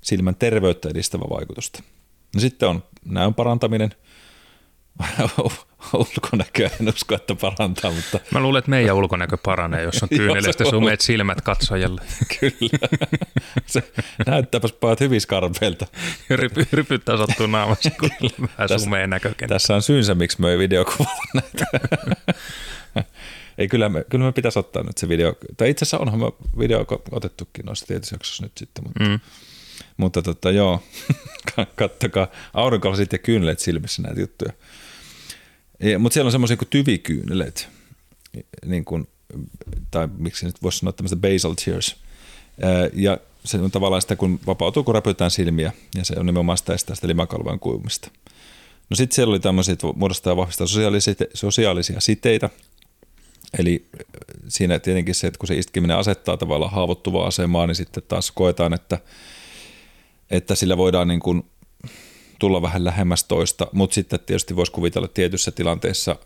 silmän terveyttä edistävä vaikutusta. No sitten on näön parantaminen, ulkonäköä en usko, että parantaa, mutta... Mä luulen, että meidän ulkonäkö paranee, jos on kyyneleistä sumeet silmät katsojalle. Kyllä. Se näyttääpäs pojat hyvin skarpeilta. Rypy, rypyt tasottuu naamassa, kun vähän tässä, sumeen näkökenttä. Tässä on syynsä, miksi me ei videokuvata näitä. ei, kyllä me, kyllä me pitäisi ottaa nyt se video. Tai itse asiassa onhan me video otettukin noissa tietyissä jaksossa nyt sitten, mutta, mm. mutta tota, joo, kattokaa aurinkolasit ja kyynelet silmissä näitä juttuja. Mutta siellä on semmoisia kuin tyvikyynelet, niin kuin, tai miksi nyt voisi sanoa tämmöistä basal tears. Ja se on tavallaan sitä, kun vapautuu, kun räpytään silmiä, ja se on nimenomaan sitä estää sitä limakalvojen kuumista. No sitten siellä oli tämmöisiä, että muodostaa ja vahvistaa sosiaalisia, sosiaalisia siteitä, Eli siinä tietenkin se, että kun se iskeminen asettaa tavallaan haavoittuvaa asemaa, niin sitten taas koetaan, että, että sillä voidaan niin kuin tulla vähän lähemmäs toista, mutta sitten tietysti voisi kuvitella että tietyissä tilanteissa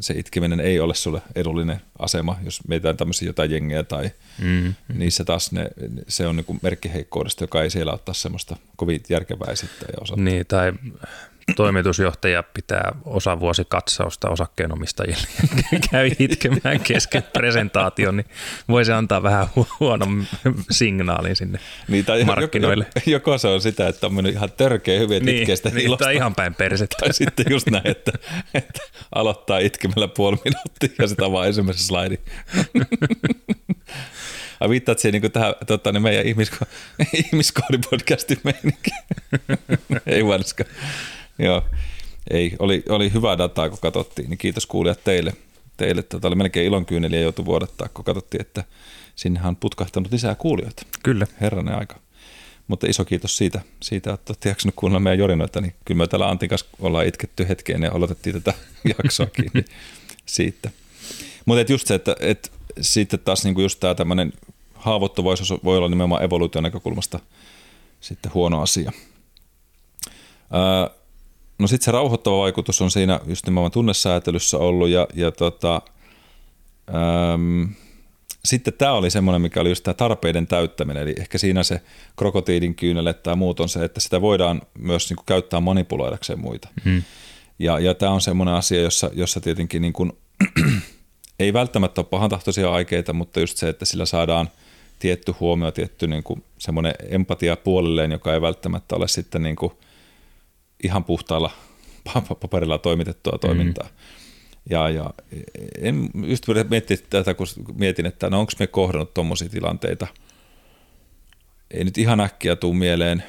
se itkeminen ei ole sulle edullinen asema, jos mietitään tämmöisiä jotain jengejä tai mm, hmm niissä taas ne, se on niin merkki heikkoudesta, joka ei siellä ottaa semmoista kovin järkevää esittää ja osata. Niin, tai toimitusjohtaja pitää osavuosikatsausta osakkeenomistajille ja käy itkemään kesken presentaation, niin voisi antaa vähän huonon signaalin sinne niin, tai markkinoille. Joko, joko se on sitä, että on mennyt ihan törkeä hyvin, niin, itkee sitä niin, ilosta. Tai ihan päin persettä. Tai sitten just näin, että, että aloittaa itkemällä puoli minuuttia ja sitä vaan ensimmäisen slaidi. Ai viittaat siihen niin tähän tota, niin meidän ihmisko- ihmiskoodipodcastin meininkiin. Ei varsinkaan. Joo, ei, oli, oli hyvää dataa, kun katsottiin, niin kiitos kuulijat teille. teille tota, oli melkein ilonkyyneliä joutui vuodattaa, kun katsottiin, että sinnehän on putkahtanut lisää kuulijoita. Kyllä. Herranen aika. Mutta iso kiitos siitä, siitä että olette jaksanut kuunnella meidän jorinoita, niin kyllä me täällä Antin kanssa ollaan itketty hetkeen ja aloitettiin tätä jaksoakin niin siitä. Mutta just se, että, että sitten taas niinku just tämä tämmöinen haavoittuvaisuus voi olla nimenomaan evoluution näkökulmasta sitten huono asia. Ää, No sitten se rauhoittava vaikutus on siinä just nimenomaan tunnesäätelyssä ollut ja, ja tota, äm, sitten tämä oli semmoinen, mikä oli just tämä tarpeiden täyttäminen, eli ehkä siinä se krokotiidin kyynele tai muut on se, että sitä voidaan myös niin kuin käyttää manipuloidakseen muita. Hmm. Ja, ja tämä on semmoinen asia, jossa, jossa tietenkin niin kuin, ei välttämättä ole pahantahtoisia aikeita, mutta just se, että sillä saadaan tietty huomio, tietty niin kuin semmoinen empatia puolelleen, joka ei välttämättä ole sitten niin kuin – ihan puhtaalla paperilla toimitettua toimintaa. Mm. Ja, ja en just miettiä tätä, kun mietin, että no onko me kohdannut tuommoisia tilanteita. Ei nyt ihan äkkiä tuu mieleen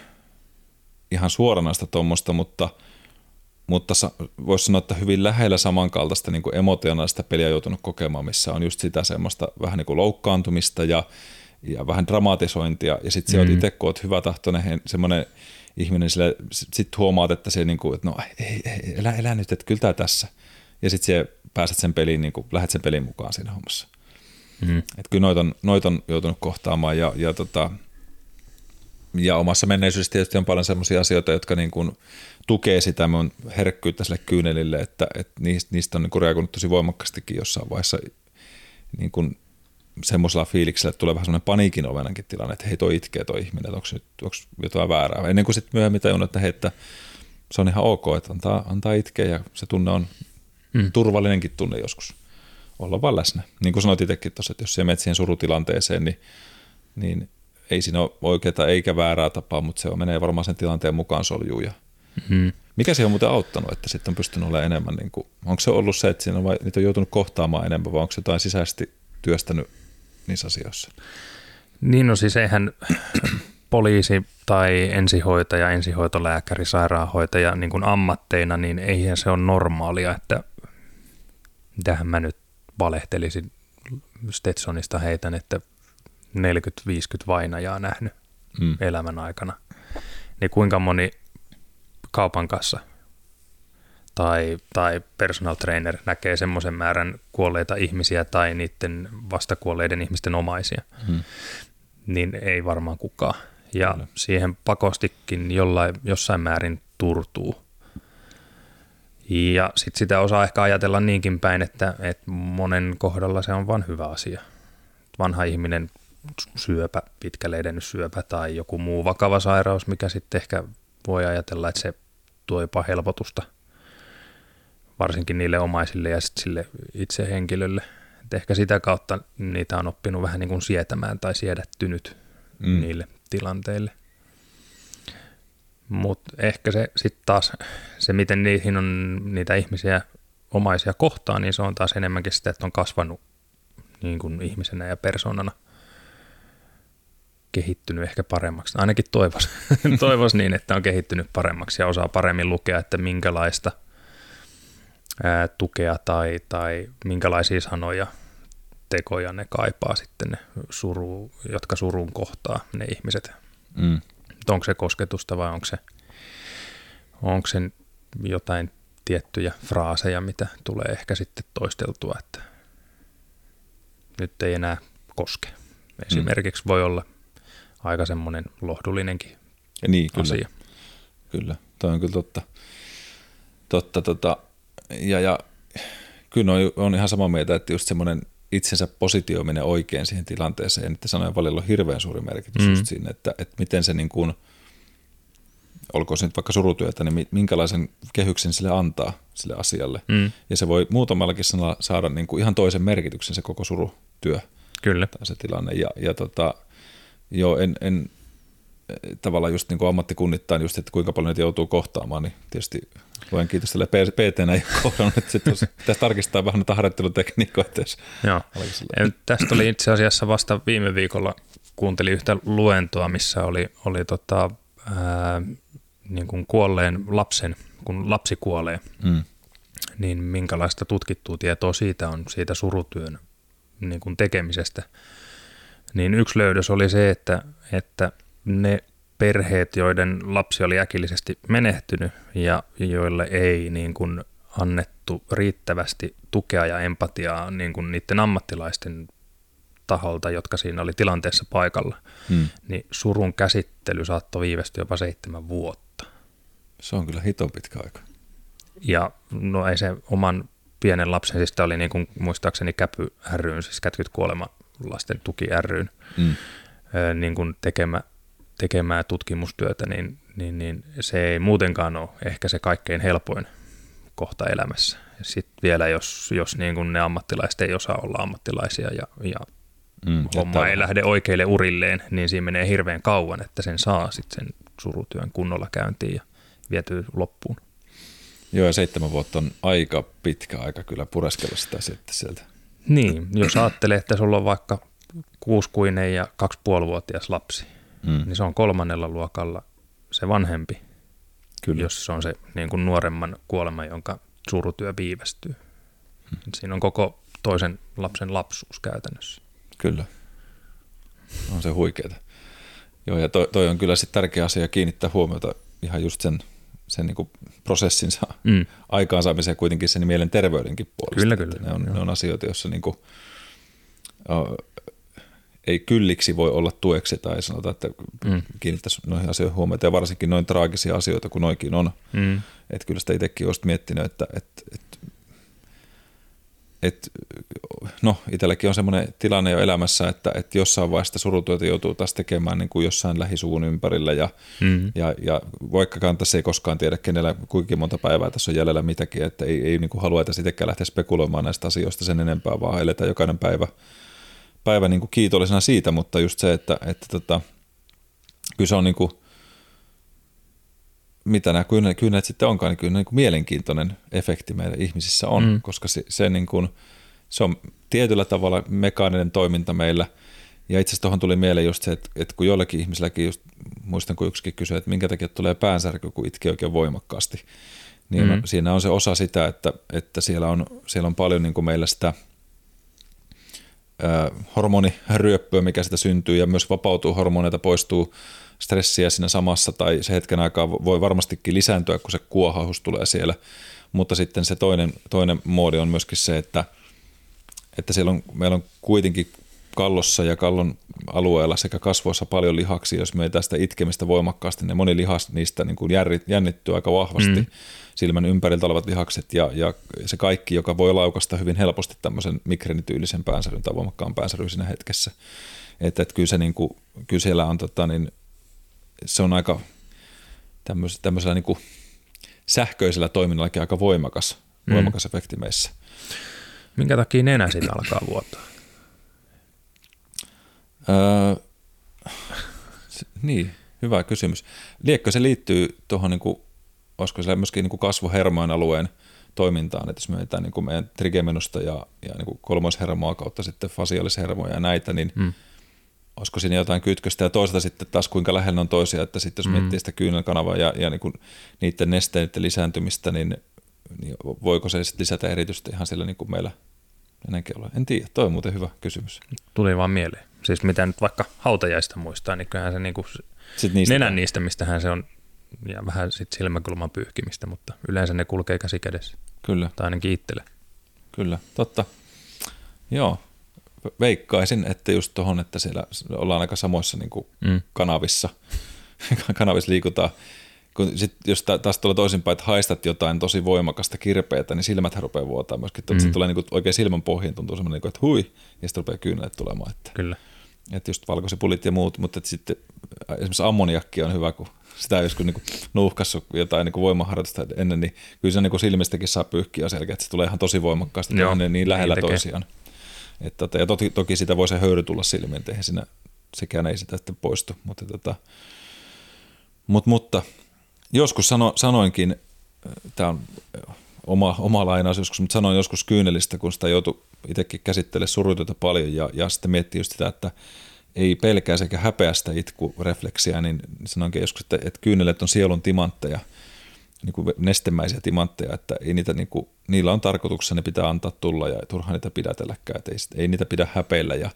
ihan suoranaista tuommoista, mutta, mutta voisi sanoa, että hyvin lähellä samankaltaista niin kuin emotionaalista peliä joutunut kokemaan, missä on just sitä semmoista vähän niin kuin loukkaantumista ja ja vähän dramatisointia. Ja sitten se mm. itse, kun oot hyvä tahtoinen, semmoinen ihminen, sitten huomaat, että se niin kuin, että no ei, ei, elä, elä nyt, että kyllä tämä tässä. Ja sitten pääset sen peliin, niin kuin, lähdet sen pelin mukaan siinä hommassa. Mm. Että kyllä noita on, noit on joutunut kohtaamaan ja, ja, tota, ja omassa menneisyydessä tietysti on paljon sellaisia asioita, jotka niin kuin tukee sitä mun herkkyyttä sille kyynelille, että, että niistä, niistä on niin kuin reagoinut tosi voimakkaastikin jossain vaiheessa niin kuin semmoisella fiiliksellä, että tulee vähän semmoinen paniikin ovenankin tilanne, että hei toi itkee toi ihminen, että onko, nyt, onko jotain väärää. Ennen kuin sitten myöhemmin tajunnut, että hei, että se on ihan ok, että antaa, antaa itkeä ja se tunne on mm. turvallinenkin tunne joskus. Olla vaan läsnä. Niin kuin sanoit itsekin tuossa, että jos se menet siihen surutilanteeseen, niin, niin ei siinä ole oikeaa eikä väärää tapaa, mutta se on, menee varmaan sen tilanteen mukaan soljuun. Ja mm. Mikä se on muuten auttanut, että sitten on pystynyt olemaan enemmän, niin kuin, onko se ollut se, että siinä on vai, niitä on joutunut kohtaamaan enemmän vai onko se jotain sisäisesti työstänyt niissä asioissa? Niin no siis eihän poliisi tai ensihoitaja, ensihoitolääkäri, sairaanhoitaja niin kuin ammatteina, niin eihän se ole normaalia, että mitähän mä nyt valehtelisin Stetsonista heitän, että 40-50 vainajaa nähnyt mm. elämän aikana. Niin kuinka moni kaupan kassa tai, tai personal trainer näkee semmoisen määrän kuolleita ihmisiä tai niiden vastakuolleiden ihmisten omaisia, hmm. niin ei varmaan kukaan. Ja Kyllä. siihen pakostikin jollain, jossain määrin turtuu. Ja sitten sitä osaa ehkä ajatella niinkin päin, että, että monen kohdalla se on vain hyvä asia. Vanha ihminen syöpä, pitkälle edennyt syöpä tai joku muu vakava sairaus, mikä sitten ehkä voi ajatella, että se tuo jopa helpotusta varsinkin niille omaisille ja sitten sille itse henkilölle. Et ehkä sitä kautta niitä on oppinut vähän niin kuin sietämään tai siedättynyt mm. niille tilanteille. Mutta ehkä se sitten taas, se miten niihin on niitä ihmisiä omaisia kohtaan, niin se on taas enemmänkin sitä, että on kasvanut niin kuin ihmisenä ja persoonana kehittynyt ehkä paremmaksi. Ainakin toivos, toivos niin, että on kehittynyt paremmaksi ja osaa paremmin lukea, että minkälaista ää, tukea tai, tai minkälaisia sanoja tekoja ne kaipaa sitten ne suru, jotka surun kohtaa ne ihmiset. Mm. Onko se kosketusta vai onko se, onko se jotain tiettyjä fraaseja, mitä tulee ehkä sitten toisteltua, että nyt ei enää koske. Esimerkiksi mm. voi olla aika semmoinen lohdullinenkin ja niin, kyllä. asia. Kyllä, toi on kyllä totta. totta tota, ja, ja kyllä on, on ihan samaa mieltä, että just semmoinen itsensä positioiminen oikein siihen tilanteeseen, että sanojen valilla on hirveän suuri merkitys mm. just siinä, että, että miten se niin kuin, olkoon se nyt vaikka surutyötä, niin minkälaisen kehyksen sille antaa sille asialle. Mm. Ja se voi muutamallakin sanalla saada niin kuin ihan toisen merkityksen se koko surutyö. Kyllä. Tai se tilanne. Ja, ja tota, joo, en, en tavallaan just niin kuin ammattikunnittain just, että kuinka paljon niitä joutuu kohtaamaan, niin tietysti luen kiitos tälle PT ei kohdannut, että sitten pitäisi tarkistaa vähän näitä harjoittelutekniikoita. Joo. Tästä oli itse asiassa vasta viime viikolla kuuntelin yhtä luentoa, missä oli, oli tota, ää, niin kuin kuolleen lapsen, kun lapsi kuolee, mm. niin minkälaista tutkittua tietoa siitä on, siitä surutyön niin kuin tekemisestä. Niin yksi löydös oli se, että, että ne perheet, joiden lapsi oli äkillisesti menehtynyt ja joille ei niin kuin annettu riittävästi tukea ja empatiaa niin kuin niiden ammattilaisten taholta, jotka siinä oli tilanteessa paikalla, hmm. niin surun käsittely saattoi viivästyä jopa seitsemän vuotta. Se on kyllä hiton pitkä aika. Ja no ei se oman pienen lapsen, siis oli niin kuin muistaakseni Käpy ryn, siis Kätkyt kuolema lasten tuki ryn, hmm. niin kuin tekemä tekemään tutkimustyötä, niin, niin, niin se ei muutenkaan ole ehkä se kaikkein helpoin kohta elämässä. Sitten vielä, jos, jos niin kuin ne ammattilaiset ei osaa olla ammattilaisia ja, ja mm, homma ei lähde oikeille urilleen, niin siinä menee hirveän kauan, että sen saa sitten sen surutyön kunnolla käyntiin ja vietyy loppuun. Joo, ja seitsemän vuotta on aika pitkä aika kyllä pureskella sitä sitten sieltä. Niin, jos ajattelee, että sulla on vaikka kuuskuinen ja kaksi puolivuotias lapsi, mm. niin se on kolmannella luokalla se vanhempi, Kyllä. jos se on se niin kuin nuoremman kuolema, jonka surutyö viivästyy. Mm. Siinä on koko toisen lapsen lapsuus käytännössä. Kyllä. On se huikeeta. Joo, ja toi, toi on kyllä sitten tärkeä asia kiinnittää huomiota ihan just sen, sen niin prosessinsa mm. aikaansaamiseen kuitenkin sen mielen terveydenkin puolesta. Kyllä, kyllä. Ne on, ne on asioita, joissa niin kuin, ei kylliksi voi olla tueksi tai sanotaan, että mm. kiinnittäisi noihin asioihin huomiota ja varsinkin noin traagisia asioita kuin noikin on. Mm. Että kyllä sitä itsekin olisit miettinyt, että, että, että, että no itselläkin on semmoinen tilanne jo elämässä, että, että jossain vaiheessa surutyötä joutuu taas tekemään niin kuin jossain lähisuvun ympärillä ja, mm. ja, ja vaikkakaan tässä ei koskaan tiedä, kenellä kuinka monta päivää tässä on jäljellä mitäkin, että ei, ei niin kuin halua edes itsekään lähteä spekuloimaan näistä asioista sen enempää, vaan eletään jokainen päivä – päivä niin kuin kiitollisena siitä, mutta just se, että, että tota, kyllä se on niin kuin, mitä nämä kyyneet, kyyneet sitten onkaan, niin kyllä niin kuin mielenkiintoinen efekti meidän ihmisissä on, mm. koska se, se, niin kuin, se on tietyllä tavalla mekaaninen toiminta meillä. Ja itse asiassa tuohon tuli mieleen just se, että, että kun joillekin ihmisilläkin, just, muistan kun yksikin kysyi, että minkä takia tulee päänsärky, kun itkee oikein voimakkaasti, niin mm. siinä on se osa sitä, että, että siellä, on, siellä on paljon niin kuin meillä sitä – hormoniryöppöä, mikä sitä syntyy ja myös vapautuu hormoneita, poistuu stressiä siinä samassa tai se hetken aikaa voi varmastikin lisääntyä, kun se kuohahus tulee siellä. Mutta sitten se toinen, toinen moodi on myöskin se, että, että siellä on, meillä on kuitenkin kallossa ja kallon alueella sekä kasvoissa paljon lihaksia, jos me ei tästä itkemistä voimakkaasti, niin moni lihas niistä niin kuin jännittyy aika vahvasti. Mm silmän ympäriltä olevat lihakset ja, ja se kaikki, joka voi laukasta hyvin helposti tämmöisen migrenityylisen päänsäryn tai voimakkaan päänsäryn siinä hetkessä. Että, että kyllä, se niin kuin, kyllä siellä on, tota, niin, se on aika tämmöisellä, tämmöisellä niin kuin sähköisellä toiminnallakin aika voimakas, mm. voimakas efekti meissä. Minkä takia nenä siitä alkaa vuotaa? Öö, niin, hyvä kysymys. Liekkö se liittyy tuohon niin olisiko siellä myöskin niin kuin kasvohermojen alueen toimintaan, että jos me mietitään niin kuin meidän trigemenusta ja, ja niin kuin kolmoishermoa kautta sitten fasiaalishermoja ja näitä, niin mm. olisiko siinä jotain kytköstä ja toisaalta sitten taas kuinka lähellä on toisia, että sitten jos mm. miettii sitä kyynelkanavaa ja, ja niin kuin niiden nesteiden lisääntymistä, niin, niin voiko se sitten lisätä erityisesti ihan sillä niin kuin meillä ennenkin? En tiedä, toi on muuten hyvä kysymys. Tuli vaan mieleen. Siis mitä nyt vaikka hautajaista muistaa, niin kyllähän se niin kuin niistä nenän niistä, mistä se on ja vähän sitten silmäkulman pyyhkimistä, mutta yleensä ne kulkee käsi kädessä. Kyllä. Tai ainakin itselle. Kyllä, totta. Joo, veikkaisin, että just tuohon, että siellä ollaan aika samoissa niin kuin mm. kanavissa, kanavissa liikutaan. Kun sit, jos taas tulee toisinpäin, että haistat jotain tosi voimakasta kirpeätä, niin silmät rupeaa vuotaa myöskin. Mm. Sitten tulee niin kuin oikein silmän pohjiin, tuntuu semmoinen, niin että hui, ja sitten rupeaa kyynelet tulemaan. Että, Kyllä. Että just valkosipulit ja muut, mutta sitten esimerkiksi ammoniakki on hyvä, kun sitä joskus niin nuuhkassut jotain niin voimaharjoitusta ennen, niin kyllä se niin silmistäkin saa pyyhkiä selkeä, että se tulee ihan tosi voimakkaasti, Joo, ne niin lähellä niin toisiaan. Että, tota, ja toki, toki sitä voi se höyry tulla silmiin, että siinä, sekään ei sitä sitten poistu. Mutta, tota, mut, mutta joskus sano, sanoinkin, tämä on oma, oma lainaus joskus, mutta sanoin joskus kyynelistä, kun sitä joutui itsekin käsittelemään surutyötä paljon ja, ja sitten miettii just sitä, että ei pelkää sekä häpeästä itkurefleksiä, niin sanoinkin joskus, että, että kyynelet on sielun timantteja, niin kuin nestemäisiä timantteja, että ei niitä, niin kuin, niillä on tarkoituksena, ne pitää antaa tulla ja turhaan niitä pidätelläkään, että ei, ei niitä pidä häpeillä. Ja,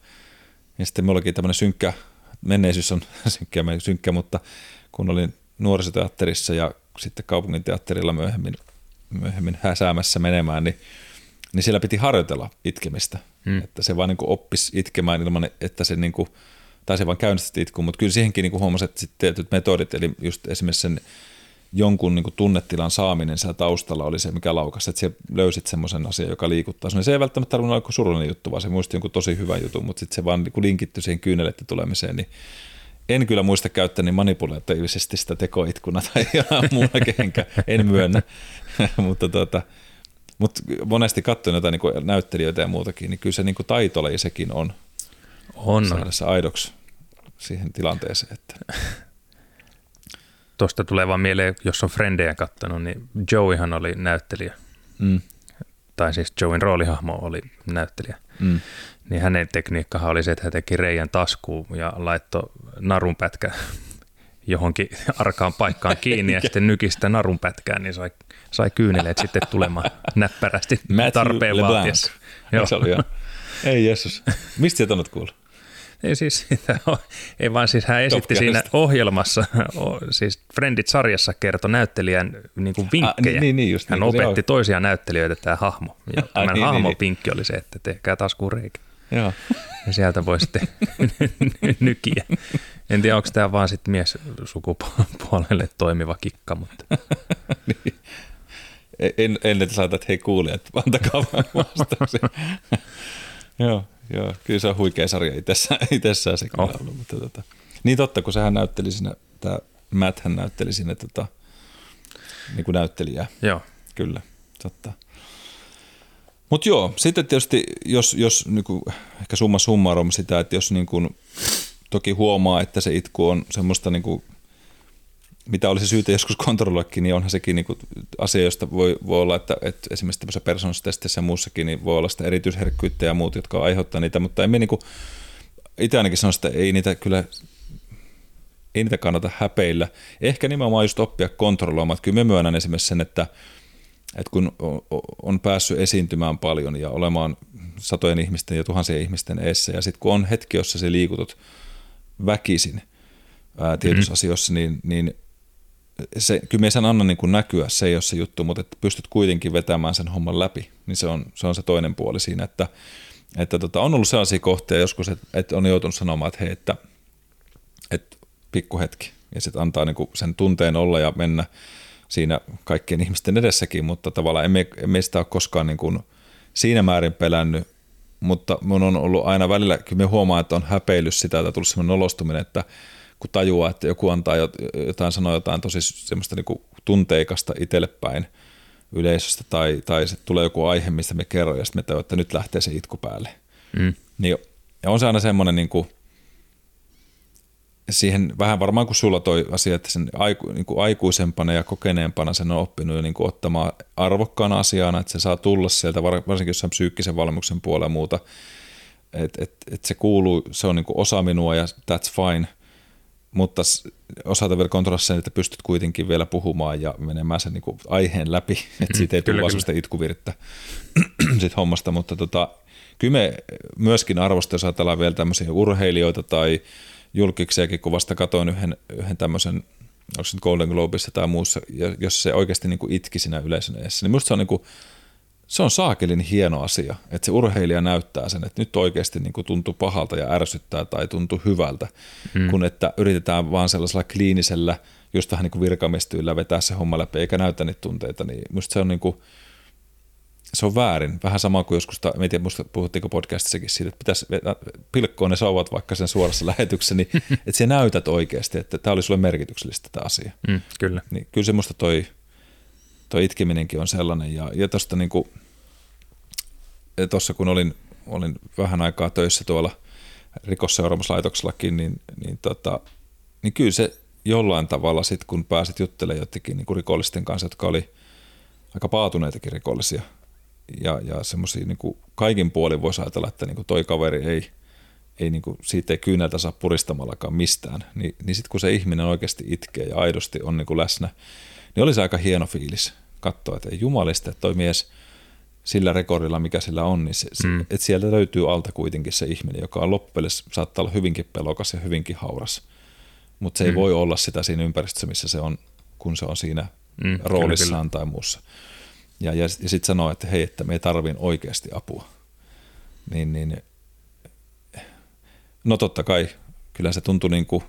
ja sitten minullakin tämmöinen synkkä, menneisyys on synkkä, synkkä, mutta kun olin nuorisoteatterissa ja sitten kaupunginteatterilla myöhemmin, myöhemmin häsäämässä menemään, niin, niin siellä piti harjoitella itkemistä. Hmm. Että se vaan niin oppisi itkemään ilman, että se niin kuin, tai se vaan käynnisti itkuun, mutta kyllä siihenkin niin huomasi, että sitten tietyt metodit, eli just esimerkiksi sen jonkun niin kuin tunnetilan saaminen siellä taustalla oli se, mikä laukasi, että löysit semmoisen asian, joka liikuttaa. Se ei välttämättä tarvinnut olla surullinen juttu, vaan se muisti jonkun tosi hyvän jutun, mutta sitten se vaan niin linkittyi siihen kyynelette tulemiseen, niin en kyllä muista käyttäni manipulatiivisesti sitä tekoitkuna tai jotain muuta kehenkään, en myönnä, mutta tota, mutta monesti katsoin jotain niin näyttelijöitä ja muutakin, niin kyllä se niin taitolaji sekin on. On. Saada se aidoksi siihen tilanteeseen. Että. Tuosta tulee vaan mieleen, jos on Frendejä katsonut, niin Joeyhan oli näyttelijä. Mm. Tai siis Joeyn roolihahmo oli näyttelijä. Mm. Niin hänen tekniikkahan oli se, että hän teki reijän taskuun ja laittoi narunpätkä johonkin arkaan paikkaan kiinni ja sitten nykistä narunpätkään, niin sai sai kyyneleet sitten tulemaan näppärästi Matthew tarpeen vaatiessa. Joo. Se oli, jo. Ei Jeesus. Mistä sieltä on kuullut? Ei siis sitä ole. Ei vaan siis hän esitti Top siinä ohjelmassa, siis Friendit-sarjassa kertoi näyttelijän niin kuin vinkkejä. niin, niin, niin, just hän niin opetti toisia näyttelijöitä tämä hahmo. Ja Ai, tämän niin, hahmon niin, niin. vinkki oli se, että tehkää taskuun reikä. Joo. Ja sieltä voi sitten nykiä. En tiedä, onko tämä vaan sitten mies sukupuolelle toimiva kikka, mutta En, en että että hei kuulijat, antakaa vaan vastauksia. joo, joo, kyllä se on huikea sarja itsessään, itsessään se kyllä Oh. ollut, mutta tota. Niin totta, kun sehän näytteli siinä, tämä Matt hän näytteli siinä tota, niin kuin näyttelijää, joo. kyllä, totta. Mutta joo, sitten tietysti, jos, jos niin kuin, ehkä summa summarum sitä, että jos niin kuin, toki huomaa, että se itku on semmoista, niin kuin, mitä olisi syytä joskus kontrolloikin, niin onhan sekin niin kuin, asia, josta voi, voi olla, että, että esimerkiksi tämmöisessä persoonallistesteissä ja muussakin, niin voi olla sitä erityisherkkyyttä ja muut, jotka aiheuttaa niitä, mutta emme niin kuin, itse ainakin sanon, että ei niitä kyllä ei niitä kannata häpeillä. Ehkä nimenomaan just oppia kontrolloimaan. Kyllä me myönnän esimerkiksi sen, että, että kun on päässyt esiintymään paljon ja olemaan satojen ihmisten ja tuhansien ihmisten eessä, ja sitten kun on hetki, jossa se liikutut väkisin ää, tietyissä mm-hmm. asioissa, niin, niin se, kyllä me sen anna niin kuin näkyä, se ei ole se juttu, mutta että pystyt kuitenkin vetämään sen homman läpi, niin se on se, on se toinen puoli siinä, että, että tota, on ollut sellaisia kohtia joskus, että, että on joutunut sanomaan, että hei, että, että pikku hetki, ja sitten antaa niin kuin sen tunteen olla ja mennä siinä kaikkien ihmisten edessäkin, mutta tavallaan emme, emme sitä ole koskaan niin kuin siinä määrin pelännyt, mutta mun on ollut aina välillä, kyllä me huomaa, että on häpeillyt sitä, että on tullut semmoinen nolostuminen, että kun tajuaa, että joku antaa jot- jotain, sanoo jotain tosi semmoista niin kuin tunteikasta itselle päin yleisöstä, tai, tai sitten tulee joku aihe, mistä me kerroin, ja sitten me tajuaa, että nyt lähtee se itku päälle. Mm. Niin, ja on se aina semmoinen niin kuin, siihen vähän varmaan kuin sulla toi asia, että sen aiku, niin kuin aikuisempana ja kokeneempana sen on oppinut jo niin kuin ottamaan arvokkaana asiana, että se saa tulla sieltä, var- varsinkin jossain psyykkisen valmuksen puolella ja muuta, että et, et se kuuluu, se on niin kuin osa minua ja that's fine, mutta osata vielä kontrolloida sen, että pystyt kuitenkin vielä puhumaan ja menemään sen niin kuin aiheen läpi, että siitä ei tule vaan sellaista itkuvirttä sit hommasta, mutta tota, kyllä me myöskin arvosta, jos ajatellaan vielä tämmöisiä urheilijoita tai julkiksiakin, kun vasta katoin yhden, yhden tämmöisen, onko se nyt Golden Globissa tai muussa, jos se oikeasti niin kuin itki siinä yleisön edessä, niin musta se on niin kuin, se on saakelin hieno asia, että se urheilija näyttää sen, että nyt oikeasti niin kuin tuntuu pahalta ja ärsyttää tai tuntuu hyvältä, mm. kun että yritetään vaan sellaisella kliinisellä, just vähän niin kuin virkamiestyillä vetää se homma läpi eikä näytä niitä tunteita, niin musta se on niin kuin, se on väärin. Vähän sama kuin joskus, ta- en tiedä, musta puhuttiinko podcastissakin siitä, että pitäisi pilkkoa ne sauvat vaikka sen suorassa lähetyksessä, niin että sä näytät oikeasti, että tämä oli sulle merkityksellistä tämä asia. Mm, kyllä. Niin kyllä se musta toi, toi itkeminenkin on sellainen. Ja, ja tuosta niinku, tuossa kun olin, olin vähän aikaa töissä tuolla rikosseuraamuslaitoksellakin, niin, niin, tota, niin kyllä se jollain tavalla sit kun pääsit juttelemaan jotenkin niinku rikollisten kanssa, jotka oli aika paatuneitakin rikollisia, ja, ja semmoisia niin kaikin puolin voisi ajatella, että niin toi kaveri ei, ei niin kuin, siitä ei kyyneltä saa puristamallakaan mistään, niin, niin sitten kun se ihminen oikeasti itkee ja aidosti on niin kuin läsnä, niin oli se aika hieno fiilis katsoa, että ei jumalista, että toi mies sillä rekordilla, mikä sillä on, niin se, mm. että sieltä löytyy alta kuitenkin se ihminen, joka on loppujen saattaa olla hyvinkin pelokas ja hyvinkin hauras, mutta se ei Mm. voi olla sitä siinä ympäristössä, missä se on, kun se on siinä Mm, kyllä, roolissaan tai muussa. Ja, ja, ja sitten sanoo, että hei, että me tarvin oikeasti apua. Niin, niin, no totta kai, kyllä se tuntui niin kuin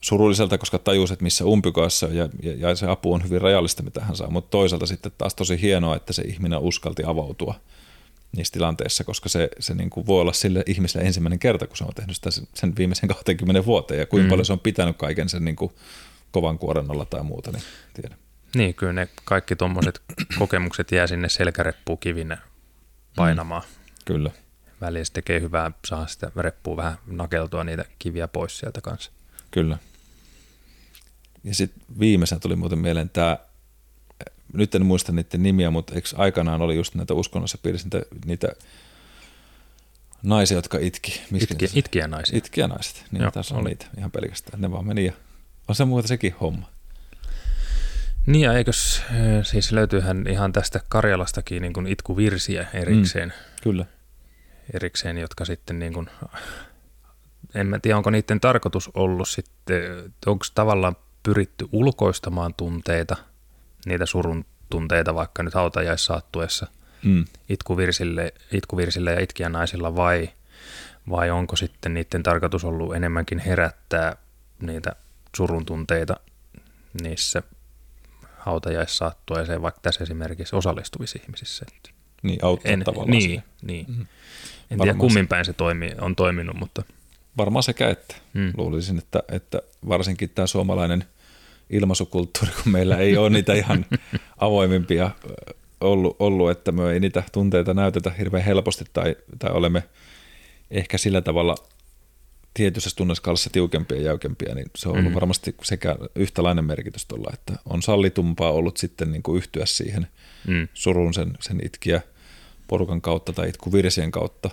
surulliselta, koska tajus, että missä umpikassa ja, ja, ja se apu on hyvin rajallista, mitä hän saa. Mutta toisaalta sitten taas tosi hienoa, että se ihminen uskalti avautua niissä tilanteissa, koska se, se niin kuin voi olla sille ihmiselle ensimmäinen kerta, kun se on tehnyt sitä sen- sen viimeisen 20 vuoteen ja kuinka mm. paljon se on pitänyt kaiken sen niin kuin kovan kuoren alla tai muuta, niin tiedä. Niin, kyllä ne kaikki tuommoiset kokemukset jää sinne selkäreppuun kivinä painamaan. Mm. Kyllä. Väliin se tekee hyvää, saa sitä reppua vähän nakeltua niitä kiviä pois sieltä kanssa. Kyllä. Ja sitten viimeisenä tuli muuten mieleen tämä, nyt en muista niiden nimiä, mutta eikö aikanaan oli just näitä uskonnossa piirissä niitä, niitä naisia, jotka itki. Itki, itkiä naisia. Itkiä naiset. Niin Joo, tässä on oli. niitä ihan pelkästään. Ne vaan meni ja on se muuta sekin homma. Niin ja eikös, eh, siis löytyyhän ihan tästä Karjalastakin niin kuin itkuvirsiä erikseen, mm. Kyllä. erikseen, jotka sitten niin kuin en mä tiedä, onko niiden tarkoitus ollut sitten, onko tavallaan pyritty ulkoistamaan tunteita, niitä surun tunteita vaikka nyt hautajaissaattuessa mm. itkuvirsille, itkuvirsille ja itkiä naisilla vai, vai onko sitten niiden tarkoitus ollut enemmänkin herättää niitä surun tunteita niissä hautajaissaattueeseen, vaikka tässä esimerkiksi osallistuvissa ihmisissä. Niin, auttaa en, tavallaan Niin, niin. Mm-hmm. En tiedä kummin päin se toimi, on toiminut, mutta... Varmaan sekä että. Mm. Luulisin, että, että varsinkin tämä suomalainen ilmaisukulttuuri, kun meillä ei ole niitä ihan avoimimpia ollut, ollut, että me ei niitä tunteita näytetä hirveän helposti tai, tai olemme ehkä sillä tavalla tietyssä tunneskaalassa tiukempia ja jäykempiä, niin se on ollut mm. varmasti sekä yhtälainen merkitys tuolla, että on sallitumpaa ollut sitten niin kuin yhtyä siihen mm. surun sen, sen itkiä porukan kautta tai itkuvirsien kautta.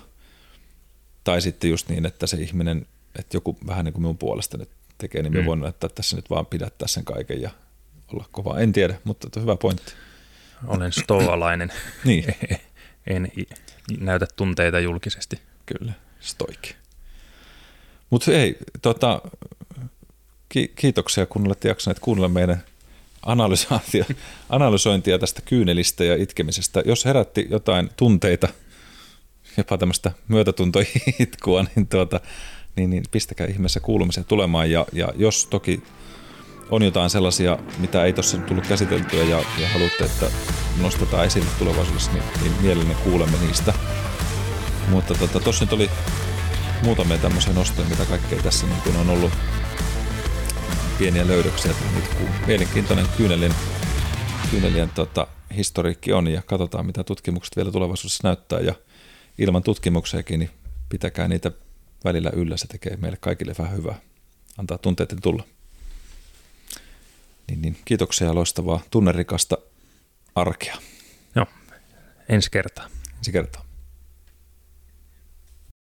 Tai sitten just niin, että se ihminen, että joku vähän niin kuin minun puolesta nyt tekee, niin me mm. voin että tässä nyt vaan pidättää sen kaiken ja olla kova. En tiedä, mutta hyvä pointti. Olen stoalainen. niin. en näytä tunteita julkisesti. Kyllä, stoikki. Mutta hei, tota, ki- kiitoksia kun olette jaksaneet kuunnella meidän analysointia tästä kyynelistä ja itkemisestä. Jos herätti jotain tunteita, jopa tämmöistä myötätuntoitkua, niin, tuota, niin, niin pistäkää ihmeessä kuulumisia tulemaan. Ja, ja jos toki on jotain sellaisia, mitä ei tuossa tullut käsiteltyä ja, ja haluatte, että nostetaan esille tulevaisuudessa, niin, niin mielelläni kuulemme niistä. Mutta tuossa tota, nyt oli muutamia tämmöisiä nostoja, mitä kaikkea tässä niin kuin on ollut pieniä löydöksiä. Kun mielenkiintoinen kyynelin, kyynelien tota, historiikki on ja katsotaan mitä tutkimukset vielä tulevaisuudessa näyttää ja ilman tutkimuksiakin, niin pitäkää niitä välillä yllä, se tekee meille kaikille vähän hyvää. Antaa tunteiden tulla. Niin, niin, kiitoksia ja loistavaa tunnerikasta arkea. Joo, ensi kertaa. Ensi kertaa.